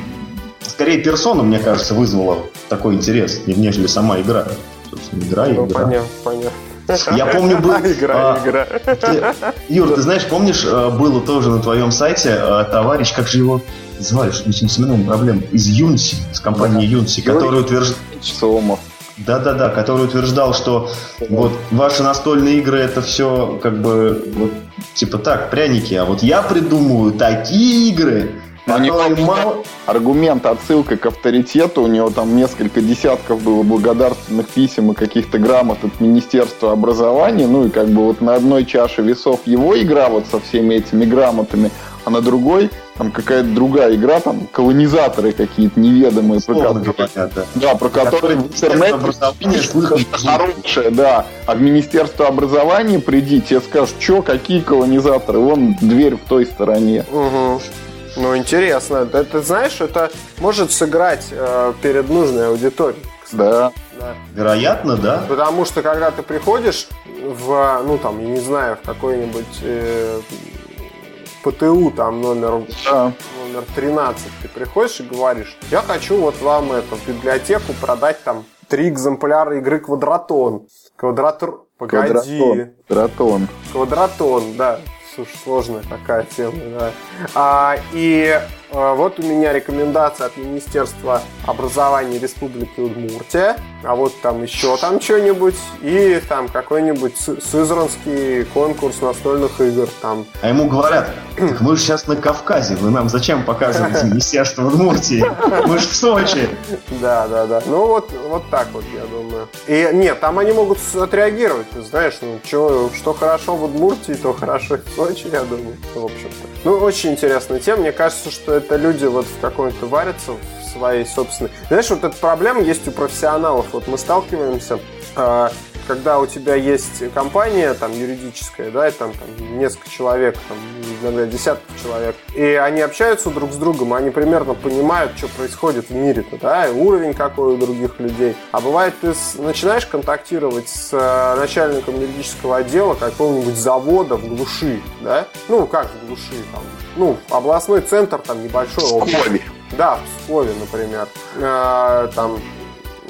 скорее персона, мне кажется, вызвала такой интерес, нежели сама игра. Собственно, игра и ну, игра. Понятно, понятно. Я помню, был... Игра, а, игра. Юр, ты знаешь, помнишь, э, было тоже на твоем сайте э, товарищ, как же его звали, что с именем проблем, из Юнси, с компании Юнси, который утверждал... Сомов. Да-да-да, который утверждал, что вот ваши настольные игры это все как бы вот типа так, пряники, а вот я придумываю такие игры, но не мало... Аргумент отсылка к авторитету, у него там несколько десятков было благодарственных писем и каких-то грамот от Министерства образования, ну и как бы вот на одной чаше весов его игра вот со всеми этими грамотами, а на другой там какая-то другая игра, там колонизаторы какие-то неведомые, про которые, да. да, про которые в интернете хорошее, да. А в Министерство образования приди, тебе скажут, что, какие колонизаторы, вон дверь в той стороне. Угу. Ну, интересно. Ты знаешь, это может сыграть э, перед нужной аудиторией. Да. да. Вероятно, да. Потому что когда ты приходишь в, ну там, я не знаю, в какой-нибудь э, ПТУ там номер, да. номер 13, ты приходишь и говоришь, я хочу вот вам это в библиотеку продать там три экземпляра игры Квадратон. Квадратор... Погоди. Квадратон. Квадратон, да. Слушай, сложная такая тема, да. А, и вот у меня рекомендация от Министерства образования Республики Удмуртия. А вот там еще там что-нибудь. И там какой-нибудь сызранский конкурс настольных игр. Там. А ему говорят, мы же сейчас на Кавказе. Вы нам зачем показываете Министерство Удмуртии? Мы же в Сочи. Да, да, да. Ну вот, вот так вот, я думаю. И нет, там они могут отреагировать. Ты знаешь, ну что, что хорошо в Удмуртии, то хорошо в Сочи, я думаю. В общем-то. Ну, очень интересная тема. Мне кажется, что это люди вот в каком-то варятся в своей собственной... Знаешь, вот эта проблема есть у профессионалов. Вот мы сталкиваемся, э, когда у тебя есть компания там юридическая, да, и там, там несколько человек, там, иногда десятков человек, и они общаются друг с другом, они примерно понимают, что происходит в мире-то, да, и уровень какой у других людей. А бывает, ты начинаешь контактировать с э, начальником юридического отдела какого-нибудь завода в глуши, да, ну, как в глуши, там, ну, областной центр там небольшой. В Пскове. Да, в Пскове, например. Э, там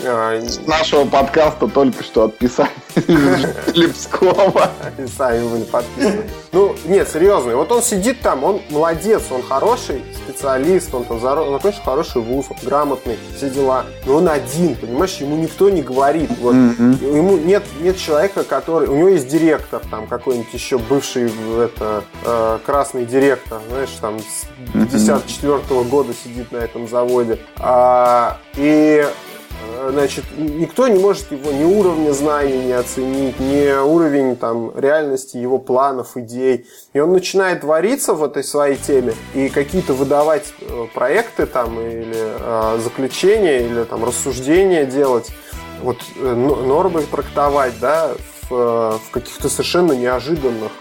С нашего подкаста только что отписали Липского. И сами были подписаны. Ну, нет, серьезно. Вот он сидит там, он молодец, он хороший специалист, он там закончил хороший вуз, он грамотный, все дела. Но он один, понимаешь, ему никто не говорит. Вот. Ему нет, нет человека, который... У него есть директор там какой-нибудь еще бывший это, э, красный директор, знаешь, там с 54 -го года сидит на этом заводе. А, и значит, никто не может его ни уровня знаний не оценить, ни уровень там, реальности его планов, идей. И он начинает вариться в этой своей теме и какие-то выдавать э, проекты там, или э, заключения, или там, рассуждения делать, вот, э, нормы трактовать да, в, э, в каких-то совершенно неожиданных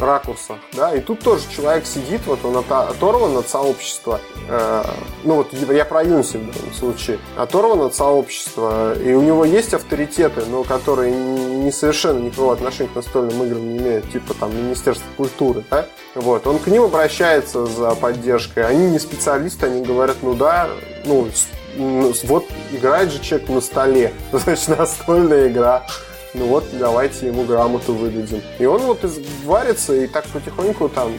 ракурсах, да, и тут тоже человек сидит, вот он оторван от сообщества, э, ну вот я про Юнси в данном случае, оторван от сообщества, и у него есть авторитеты, но которые не совершенно никакого отношения к настольным играм не имеют, типа там Министерство культуры, да, вот, он к ним обращается за поддержкой, они не специалисты, они говорят, ну да, ну, вот играет же человек на столе, значит, настольная игра, ну вот, давайте ему грамоту выдадим. И он вот варится и так потихоньку там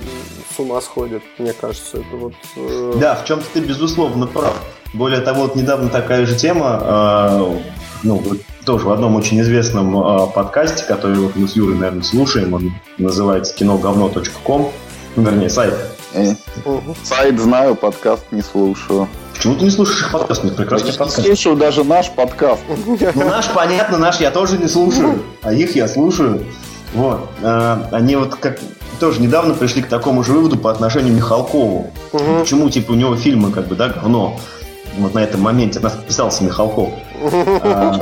с ума сходит, мне кажется. Это вот, э... Да, в чем-то ты безусловно прав. Более того, вот недавно такая же тема, э, ну, тоже в одном очень известном э, подкасте, который вот мы с Юрой, наверное, слушаем, он называется киноговно.ком, вернее, сайт. Э. Сайт знаю, подкаст не слушаю. Почему ты не слушаешь их подкаст? У них прекрасный я подкаст. слушаю даже наш подкаст. Ну, наш, понятно, наш я тоже не слушаю, а их я слушаю. Вот. А, они вот как тоже недавно пришли к такому же выводу по отношению к Михалкову. Угу. Почему, типа, у него фильмы, как бы, да, говно. Вот на этом моменте нас подписался Михалков. А,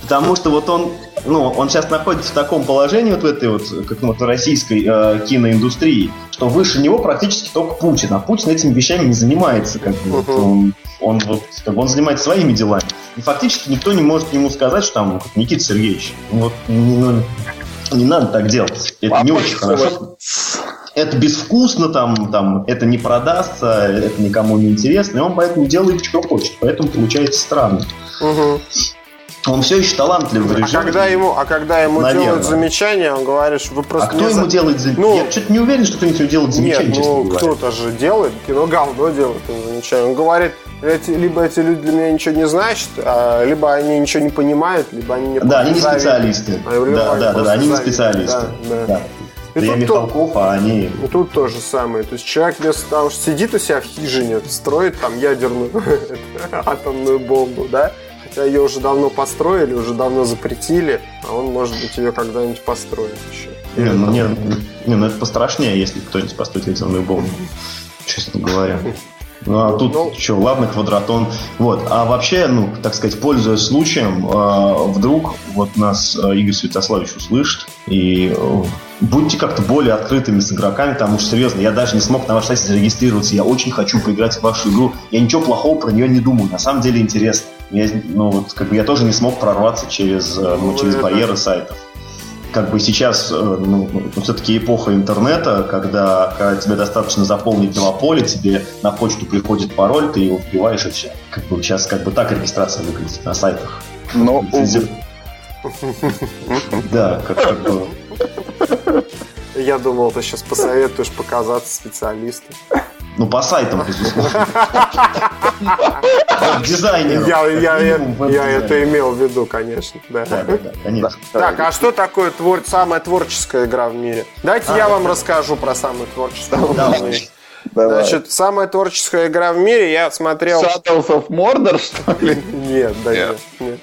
потому что вот он ну, он сейчас находится в таком положении вот в этой вот, как ну, вот российской э, киноиндустрии, что выше него практически только Путин, а Путин этими вещами не занимается, как бы, вот, он, он вот, как бы он занимается своими делами. И фактически никто не может ему сказать, что там Никита Сергеевич, вот, ну, не надо так делать, это не очень хорошо. Это безвкусно, там, там, это не продастся, это никому не интересно, и он поэтому делает, что хочет. Поэтому получается странно. Угу. Он все еще талантливый режиссер. А когда ему, а когда ему Наверное. делают замечания, он говорит, вы просто. А кто ему за... делает замечания? Ну, Я что-то не уверен, что кто-нибудь делает замечания. Нет, ну кто-то же делает, кино говно делает ему замечания. Он говорит, эти, либо эти люди для меня ничего не значат, а, либо они ничего не понимают, либо они не Да, они не специалисты. А, да, да, да, да, они не специалисты. Да, да. да. И да я Михалков, а они... И тут то же самое. То есть человек вместо того, что сидит у себя в хижине, строит там ядерную атомную бомбу, да, ее уже давно построили, уже давно запретили, а он, может быть, ее когда-нибудь построит еще. Не, ну, не, не, ну это пострашнее, если кто-нибудь построит ядерную бомбу, честно говоря. Ну, а тут ну, что, ладно, квадратон. Вот. А вообще, ну, так сказать, пользуясь случаем, э, вдруг вот нас э, Игорь Святославович услышит, и э, будьте как-то более открытыми с игроками, потому что, серьезно, я даже не смог на ваш сайте зарегистрироваться, я очень хочу поиграть в вашу игру, я ничего плохого про нее не думаю, на самом деле интересно. Я, ну, вот, как бы я тоже не смог прорваться через, э, ну, через барьеры сайтов как бы сейчас э, ну, все-таки эпоха интернета, когда, когда тебе достаточно заполнить два поля, тебе на почту приходит пароль, ты его вбиваешь и все. Как бы сейчас как бы так регистрация выглядит на сайтах. Но, Да, как бы... Я думал, ты сейчас посоветуешь показаться специалистом. Ну, по сайтам, безусловно. Дизайнер. Я, я, я, я это имел в виду, конечно. Да. Да, да, да, конечно. Так, а что такое твор... самая творческая игра в мире? Давайте а, я вам расскажу про самую творческую игру в мире. Давай. Значит, самая творческая игра в мире, я смотрел... Shadows of Mordor, что ли? Нет, да нет. нет.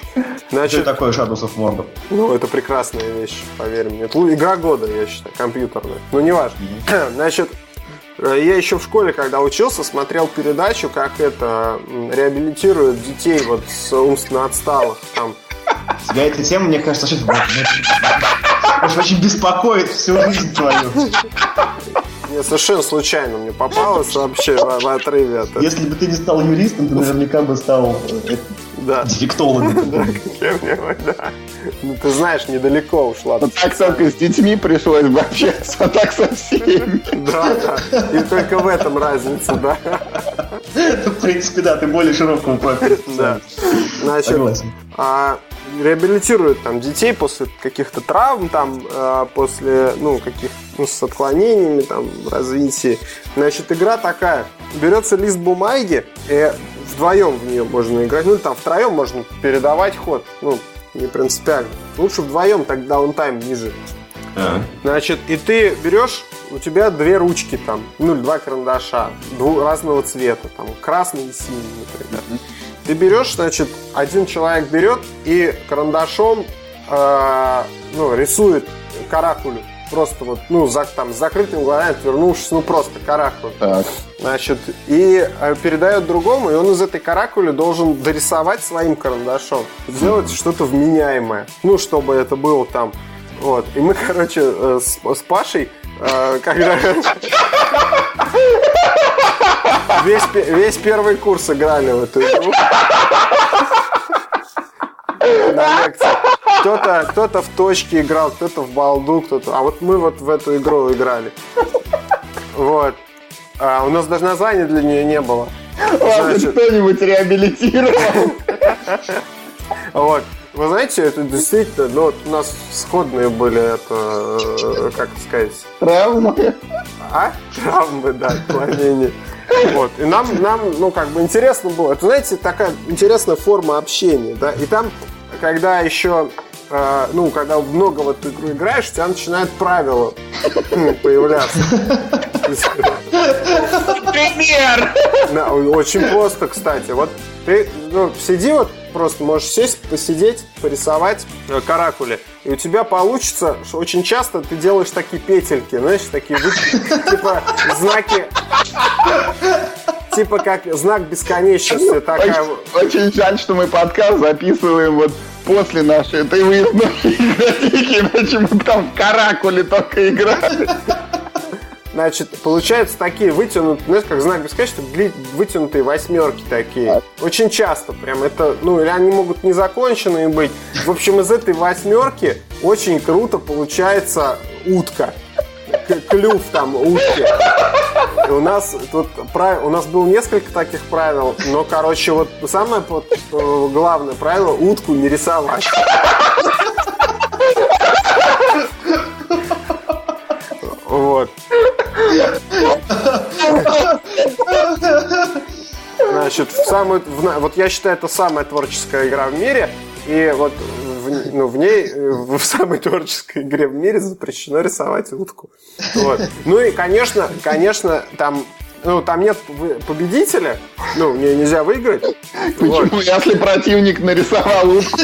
Значит, что такое Shadows of Mordor? Ну, это прекрасная вещь, поверь мне. Это игра года, я считаю, компьютерная. Ну, неважно. Значит, я еще в школе, когда учился, смотрел передачу, как это реабилитируют детей вот с умственно отсталых. Там. Тебя эта тема, мне кажется, очень, очень беспокоит всю жизнь твою. Мне совершенно случайно мне попалось вообще в, в отрыве от Если бы ты не стал юристом, ты наверняка бы стал э, да. дефектологом. Да, да. Ну, ты знаешь, недалеко ушла. Ну, так только с детьми пришлось бы общаться, а так со всеми. Да, да. И только в этом разница, да. В принципе, да, ты более широкого профиля. Да. Значит, а реабилитируют там детей после каких-то травм, там, э, после, ну, каких ну, с отклонениями там в развитии. Значит, игра такая. Берется лист бумаги, и вдвоем в нее можно играть. Ну, там втроем можно передавать ход. Ну, не принципиально. Лучше вдвоем, тогда он тайм ниже. А. Значит, и ты берешь, у тебя две ручки там, ну, два карандаша, дву, разного цвета, там, красный и синий, например. Ты берешь, значит, один человек берет и карандашом э, ну, рисует каракулю. Просто вот, ну, за, там, с закрытым глазами, отвернувшись, ну, просто каракулю. Так. Значит, и э, передает другому, и он из этой каракули должен дорисовать своим карандашом. Сделать mm-hmm. что-то вменяемое. Ну, чтобы это было там. Вот. И мы, короче, э, с, с Пашей, э, когда... Весь, весь первый курс играли в эту игру. На лекции. Кто-то кто в точке играл, кто-то в балду, кто-то... А вот мы вот в эту игру играли. Вот. А, у нас даже названия для нее не было. Ладно, кто-нибудь реабилитировал. Вот. Вы знаете, это действительно, ну, вот у нас сходные были, это, э, как сказать... Травмы. А? Травмы, да, отклонения. Вот. И нам, нам, ну, как бы интересно было. Это, знаете, такая интересная форма общения, да. И там, когда еще э, ну, когда много в эту игру играешь, у тебя начинают правила появляться. Пример! Да, очень просто, кстати. Вот ты ну, сиди вот просто можешь сесть, посидеть, порисовать э, каракули. И у тебя получится, что очень часто ты делаешь такие петельки, знаешь, такие типа знаки типа как знак бесконечности. Такая... Очень, очень жаль, что мы подкаст записываем вот после нашей этой выездной игротеки, иначе мы там в каракуле только играли. Значит, получаются такие вытянутые, знаешь, как знак бесконечности, вытянутые восьмерки такие. Очень часто прям это, ну, или они могут незаконченные быть. В общем, из этой восьмерки очень круто получается утка. Клюв там утки. И у нас тут у нас было несколько таких правил, но, короче, вот самое э, главное правило утку не рисовать. Вот. Значит, в самую, в, вот я считаю, это самая творческая игра в мире. И вот в, ну, в ней, в самой творческой игре в мире запрещено рисовать утку. Вот. Ну и, конечно, конечно, там ну, там нет победителя, ну, мне нельзя выиграть. Почему? Вот. Если противник нарисовал утку.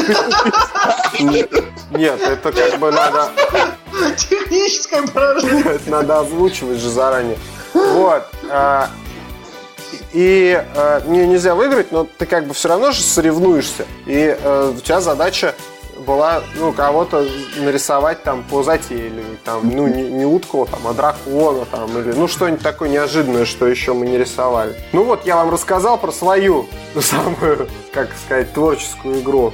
Нет, это как бы надо... Техническое поражение. Это надо озвучивать же заранее. Вот. А, и э, мне нельзя выиграть, но ты как бы все равно же соревнуешься. И э, у тебя задача была, ну, кого-то нарисовать там по затейливой, там, ну, не, не утку, там, а дракона, там, или, ну, что-нибудь такое неожиданное, что еще мы не рисовали. Ну, вот я вам рассказал про свою, ну, самую, как сказать, творческую игру.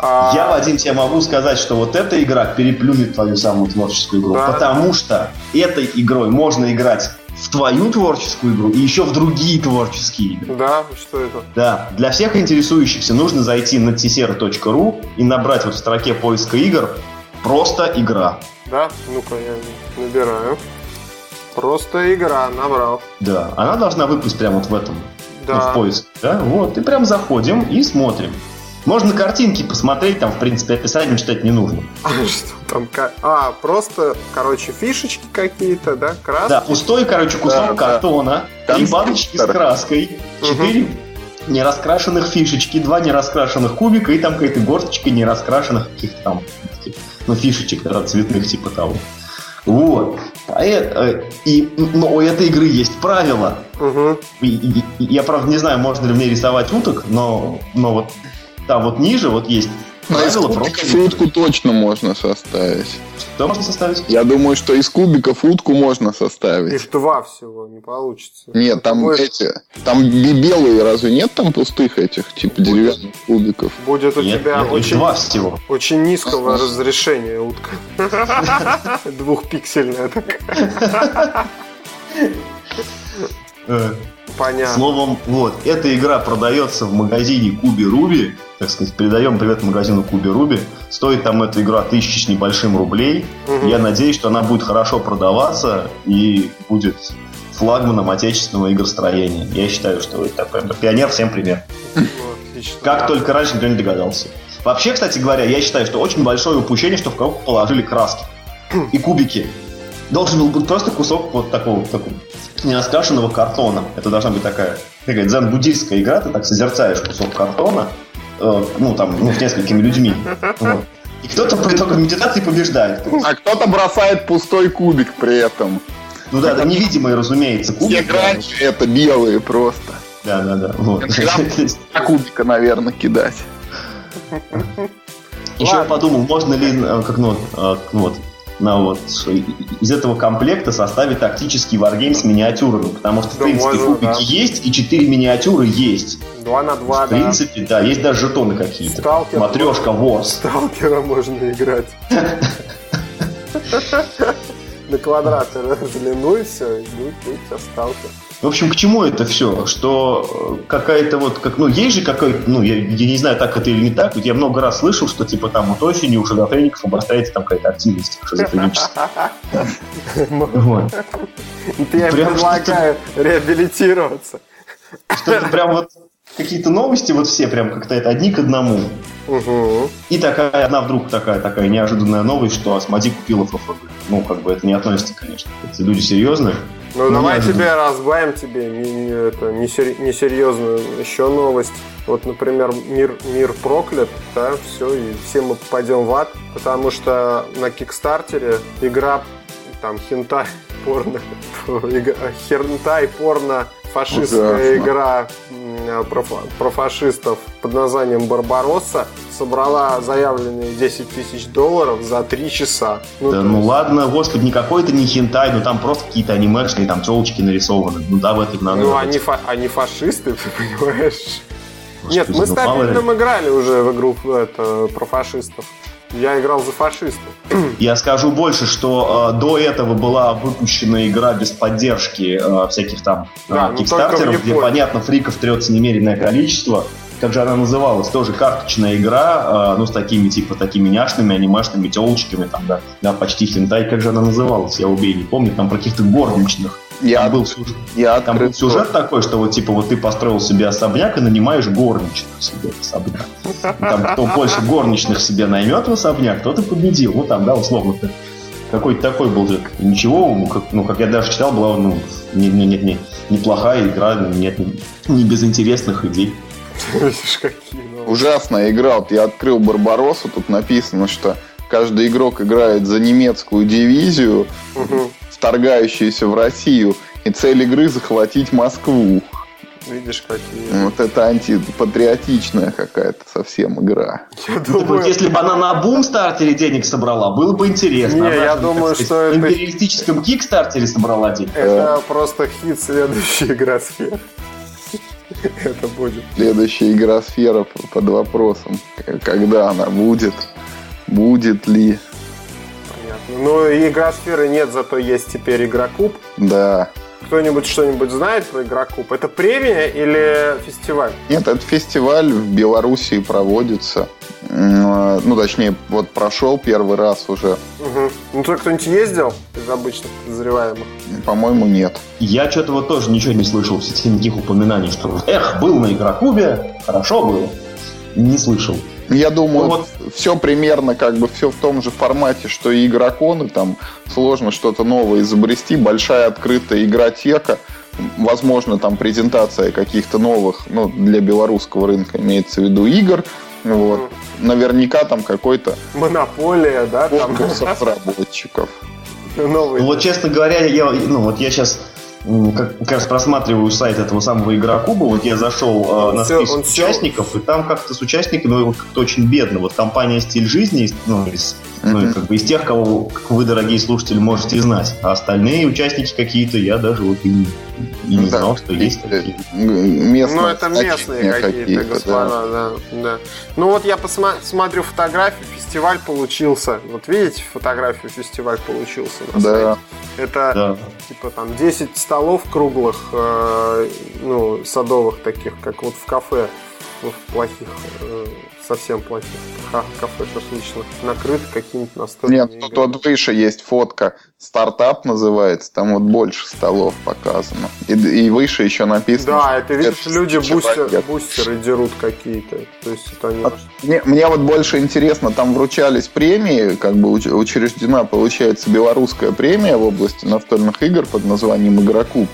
А... Я, Вадим, тебе могу сказать, что вот эта игра переплюнет твою самую творческую игру, да. потому что этой игрой можно играть в твою творческую игру и еще в другие творческие игры. Да, что это? Да, для всех интересующихся нужно зайти на tsr.ru и набрать вот в строке поиска игр «Просто игра». Да? Ну-ка, я набираю. Просто игра, набрал. Да, она должна выпасть прямо вот в этом, да. ну, в поиск. Да, вот, и прям заходим и смотрим. Можно картинки посмотреть, там, в принципе, описание читать не нужно. А что там? А, просто, короче, фишечки какие-то, да? Краски? Да, пустой, короче, кусок да, картона, да. три баночки с краской, четыре угу. нераскрашенных фишечки, два нераскрашенных кубика и там какая-то горсточка нераскрашенных каких-то там, ну, фишечек, да, цветных типа того. Вот. А это, и, но у этой игры есть правила. Угу. И, и, я, правда, не знаю, можно ли мне рисовать уток, но, но вот там вот ниже вот есть правила просто... Утку точно можно составить. Что можно составить? Я думаю, что из кубиков утку можно составить. Их два всего, не получится. Нет, там Будет... эти... Там белые разве нет там пустых этих, типа Будет. деревянных кубиков? Будет у нет, тебя нет, очень... два всего. Очень низкого разрешения утка. Двухпиксельная такая. Э, Понятно. Словом, вот, эта игра продается в магазине Куби Руби. Так сказать, передаем привет магазину Куби Руби. Стоит там эта игра тысячи с небольшим рублей. Угу. Я надеюсь, что она будет хорошо продаваться и будет флагманом отечественного игростроения. Я считаю, что это такой пионер всем пример. Ну, как только раньше никто не догадался. Вообще, кстати говоря, я считаю, что очень большое упущение, что в коробку положили краски и кубики. Должен был быть просто кусок вот такого, такого не раскрашенного картона. Это должна быть такая, такая дзен-буддийская игра, ты так созерцаешь кусок картона, ну, там, ну, с несколькими людьми. Вот. И кто-то по итогам медитации побеждает. А кто-то бросает пустой кубик при этом. Ну да, это невидимые, разумеется, кубик. Все раньше это белые просто. Да, да, да. Вот. А кубика, наверное, кидать. Еще я подумал, можно ли, э, как ну, э, ну вот, на вот из этого комплекта составить тактический варгейм с миниатюрами, потому что, да, в принципе, можно, кубики да. есть и четыре миниатюры есть. Два на два, В принципе, да, да есть даже жетоны какие-то. Сталкер. Матрешка, ворс. Сталкера можно играть. На квадрат разлинуй все, и будет сталкер. В общем, к чему это все? Что э, какая-то вот, как, ну, есть же какой-то, ну, я, я не знаю, так это или не так, ведь я много раз слышал, что, типа, там, вот осенью у шизофреников обостряется там какая-то активность шизофреническая. Вот. Я предлагаю реабилитироваться. Что-то прям вот какие-то новости вот все прям как-то это одни к одному. Угу. И такая одна вдруг такая такая неожиданная новость, что Асмоди купила ФФГ. Ну, как бы это не относится, конечно. Эти люди серьезные. Ну, давай тебе разбавим тебе не, не, это, несерьезную еще новость. Вот, например, мир, мир проклят, да, все, и все мы попадем в ад, потому что на Кикстартере игра там хентай порно, хентай порно фашистская Ужасно. игра про, про фашистов под названием Барбаросса собрала заявленные 10 тысяч долларов за 3 часа. Ну, да, ну есть... ладно, господи, не какой-то не хентай, ну там просто какие-то анимешные, там телочки нарисованы. Ну да, в этом надо. Ну они, фа- они фашисты, ты понимаешь? Господи, Нет, мы с Табельным играли уже в игру это, про фашистов. Я играл за фашистов. Я скажу больше, что э, до этого была выпущена игра без поддержки э, всяких там э, да, кикстартеров, где, понятно, фриков трется немеренное количество. Как же она называлась? Тоже карточная игра, э, ну, с такими, типа, такими няшными, анимешными телочками, там, да, да, почти хентай. Как же она называлась? Я убей, не помню. Там про каких-то горничных. Я, там был, сюжет, я там был сюжет такой, что вот типа вот ты построил себе особняк и нанимаешь горничных себе в особняк. Там кто больше горничных себе наймет в особняк, тот и победил. Ну там, да, условно. Какой-то такой был. Ничего, ну как, ну, как я даже читал, была ну, не, не, не, не, неплохая игра, нет, не, не без интересных идей. Ужасная игра. Вот я открыл Барбаросу, тут написано, что каждый игрок играет за немецкую дивизию. Угу вторгающиеся в Россию, и цель игры захватить Москву. Видишь, какие. Вот это антипатриотичная какая-то совсем игра. Я думаю... Вот если бы она на бум стартере денег собрала, было бы интересно. Не, я думаю, сказать, что в империалистическом кикстартере собрала денег. Это просто хит следующей игра сфер. Это будет. Следующая игра сфера под вопросом. Когда она будет? Будет ли? Ну, игра сферы нет, зато есть теперь игрокуб. Да. Кто-нибудь что-нибудь знает про игрокуб? Это премия или фестиваль? Нет, это фестиваль в Белоруссии проводится. Ну, точнее, вот прошел первый раз уже. Угу. Ну, то кто-нибудь ездил из обычных подозреваемых? По-моему, нет. Я что-то вот тоже ничего не слышал в сети, никаких упоминаний, что эх, был на игрокубе, хорошо было. Не слышал. Я думаю, ну, вот все примерно как бы все в том же формате, что и игроконы, там сложно что-то новое изобрести, большая открытая игротека, возможно, там презентация каких-то новых, ну, для белорусского рынка имеется в виду игр, вот. Mm. Наверняка там какой-то... Монополия, да? Конкурс разработчиков. Новый. Ну, вот, честно говоря, я, ну, вот я сейчас как, как раз просматриваю сайт этого самого Игрокуба, вот я зашел э, на список он участников, все... и там как-то с участниками ну, как-то очень бедно. Вот компания «Стиль жизни», ну, из, ну, как бы из тех, кого вы, дорогие слушатели, можете знать. А остальные участники какие-то, я даже вот и, и не да. знал, что есть такие. Местные, ну, это местные какие-то, какие господа, да. да, да. Ну, вот я посмотрю фотографии, фестиваль получился. Вот видите, фотографию фестиваль получился на да. сайте. Это да. типа там 10 столов круглых, э, ну, садовых таких, как вот в кафе, ну, в плохих э, совсем плохих кафе шашлычных накрыт какими-то настольными Нет, тут вот выше есть фотка, стартап называется, там вот больше столов показано. И, и выше еще написано... Да, это видишь, это люди бустер, бустеры дерут какие-то. То есть это они... мне, мне вот больше интересно, там вручались премии, как бы учреждена, получается, белорусская премия в области настольных игр под названием «Игрокуб».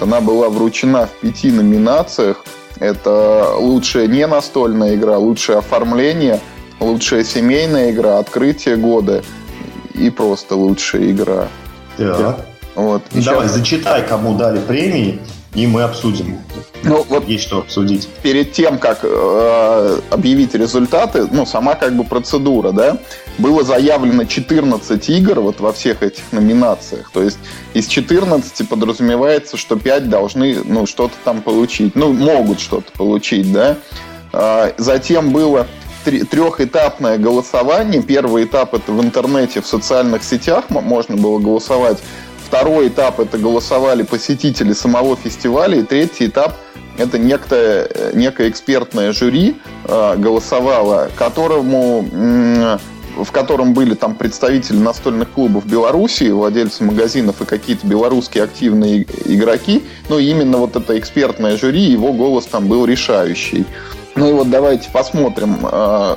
Она была вручена в пяти номинациях – это лучшая не настольная игра, лучшее оформление, лучшая семейная игра, открытие года и просто лучшая игра. Да. Вот. Давай, зачитай, кому дали премии, и мы обсудим. Ну, вот есть что обсудить. Перед тем, как э, объявить результаты, ну, сама как бы процедура, да, было заявлено 14 игр вот во всех этих номинациях. То есть из 14 подразумевается, что 5 должны, ну, что-то там получить. Ну, могут что-то получить, да. Э, затем было трехэтапное голосование. Первый этап это в интернете, в социальных сетях можно было голосовать Второй этап это голосовали посетители самого фестиваля. И третий этап это некое, некое экспертное жюри э, голосовало, которому, в котором были там представители настольных клубов Беларуси, владельцы магазинов и какие-то белорусские активные игроки. Ну, именно вот это экспертное жюри, его голос там был решающий. Ну и вот давайте посмотрим, э,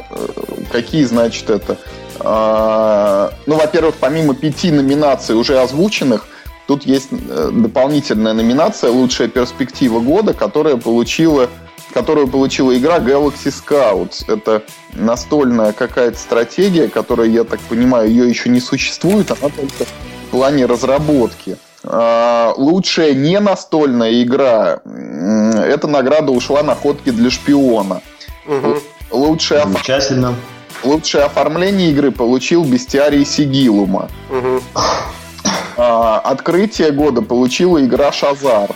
какие, значит, это а, ну, во-первых, помимо пяти номинаций уже озвученных, тут есть э, дополнительная номинация «Лучшая перспектива года», которая получила которую получила игра Galaxy Scouts. Это настольная какая-то стратегия, которая, я так понимаю, ее еще не существует, она только в плане разработки. А, лучшая не настольная игра, эта награда ушла на ходки для шпиона. Угу. Лучшая... Замечательно. Лучшее оформление игры получил Бестиарий Сигилума. Угу. А, открытие года получила игра Шазар.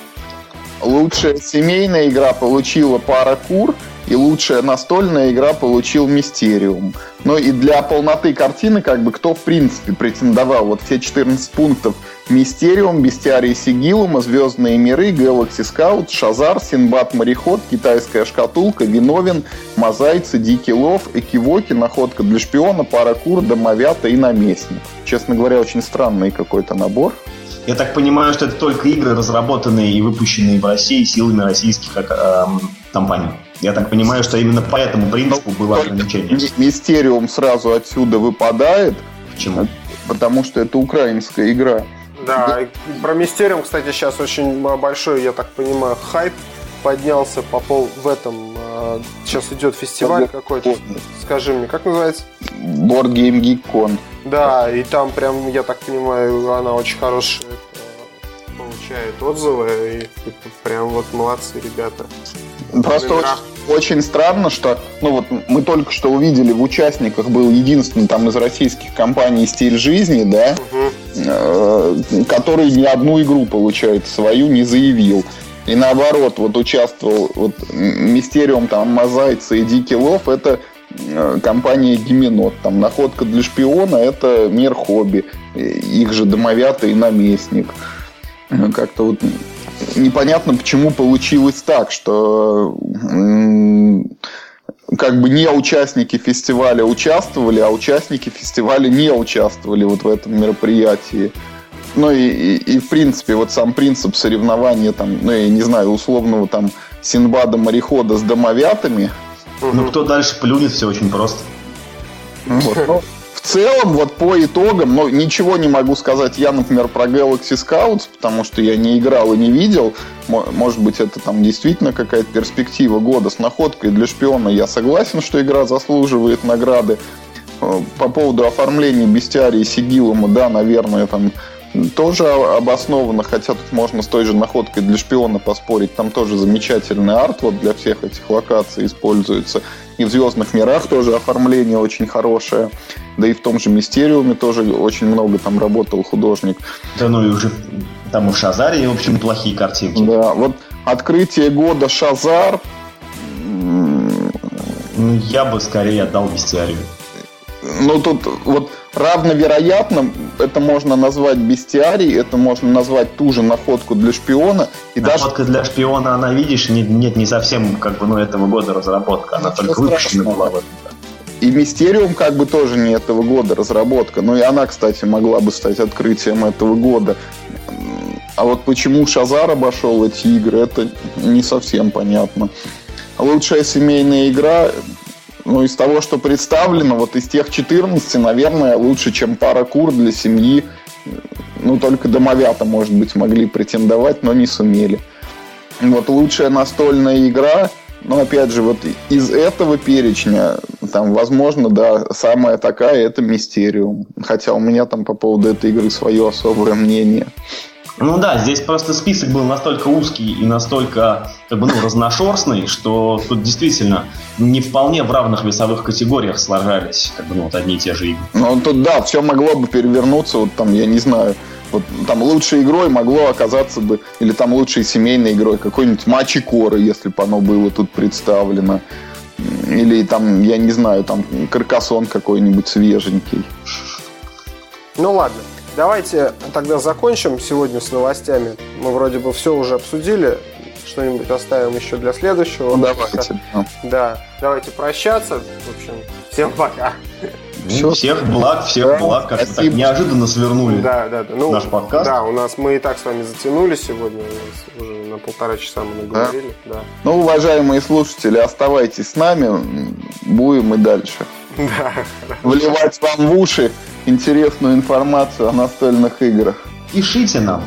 Лучшая семейная игра получила Пара Кур. И лучшая настольная игра получил Мистериум. Ну и для полноты картины, как бы, кто в принципе претендовал, вот все 14 пунктов Мистериум, Бестиарий Сигилума, Звездные миры, Galaxy Scout, Шазар, Синбад Мореход, Китайская шкатулка, Виновен, Мозайцы, Дикий лов, Экивоки, Находка для шпиона, Паракур, Домовята и Наместник. Честно говоря, очень странный какой-то набор. Я так понимаю, что это только игры, разработанные и выпущенные в России силами российских э, компаний. Я так понимаю, что именно по этому принципу было ограничение. Мистериум сразу отсюда выпадает. Почему? Потому что это украинская игра. Да, про Мистериум, кстати, сейчас очень большой, я так понимаю, хайп поднялся по пол в этом. А, сейчас идет фестиваль какой-то. Скажи мне, как называется? Board Game Geek Con. Да, и там прям, я так понимаю, она очень хорошая получает отзывы, и прям вот молодцы ребята. Просто очень, очень странно, что ну вот мы только что увидели в участниках был единственный там из российских компаний стиль жизни, да, угу. э, который ни одну игру, получается, свою не заявил. И наоборот, вот участвовал вот Мистериум, там, Мозайцы и Дикий Лов, это э, компания Гименот. Там находка для шпиона это мир хобби. Их же домовята и наместник. Как-то вот непонятно, почему получилось так, что как бы не участники фестиваля участвовали, а участники фестиваля не участвовали вот в этом мероприятии. Ну и, и, и в принципе, вот сам принцип соревнования, там, ну я не знаю, условного там Синбада-морехода с домовятами. Ну кто дальше плюнет, все очень просто. Вот, ну, в целом, вот по итогам, ну, ничего не могу сказать я, например, про Galaxy Scouts, потому что я не играл и не видел. Может быть, это там действительно какая-то перспектива года с находкой для шпиона. Я согласен, что игра заслуживает награды. Э, по поводу оформления бестиарии сигилума, да, наверное, там тоже обоснованно, хотя тут можно с той же находкой для шпиона поспорить. Там тоже замечательный арт вот для всех этих локаций используется. И в «Звездных мирах» тоже оформление очень хорошее. Да и в том же «Мистериуме» тоже очень много там работал художник. Да ну и уже там и в «Шазаре», в общем, плохие картинки. Да, вот открытие года «Шазар» Ну, я бы скорее отдал «Бестиарию». Ну, тут вот равновероятно это можно назвать бестиарий, это можно назвать ту же находку для шпиона. И Находка даже... для шпиона, она, видишь, нет, нет, не совсем как бы, ну, этого года разработка, она Ничего только выпущена была в этом. И Мистериум как бы тоже не этого года разработка. Ну и она, кстати, могла бы стать открытием этого года. А вот почему Шазар обошел эти игры, это не совсем понятно. Лучшая семейная игра ну, из того, что представлено, вот из тех 14, наверное, лучше, чем пара кур для семьи. Ну, только домовята, может быть, могли претендовать, но не сумели. Вот лучшая настольная игра, ну, опять же, вот из этого перечня, там, возможно, да, самая такая, это Мистериум. Хотя у меня там по поводу этой игры свое особое мнение. Ну да, здесь просто список был настолько узкий и настолько как бы, ну, разношерстный, что тут действительно не вполне в равных весовых категориях сложались как бы, ну, вот одни и те же игры. Ну тут да, все могло бы перевернуться, вот там, я не знаю, вот там лучшей игрой могло оказаться бы, или там лучшей семейной игрой, какой-нибудь матч и коры, если бы оно было тут представлено. Или там, я не знаю, там каркасон какой-нибудь свеженький. Ну ладно. Давайте тогда закончим сегодня с новостями. Мы вроде бы все уже обсудили. Что-нибудь оставим еще для следующего. Ну, давайте. Да. Давайте прощаться. В общем, всем пока. Все. Всех благ, всех да, благ, как так неожиданно свернули да, да, да. Ну, наш подкаст. Да, у нас мы и так с вами затянули сегодня, уже на полтора часа мы наговорили. Да? Да. Ну, уважаемые слушатели, оставайтесь с нами, будем и дальше. Вливать вам в уши интересную информацию о настольных играх. Пишите нам.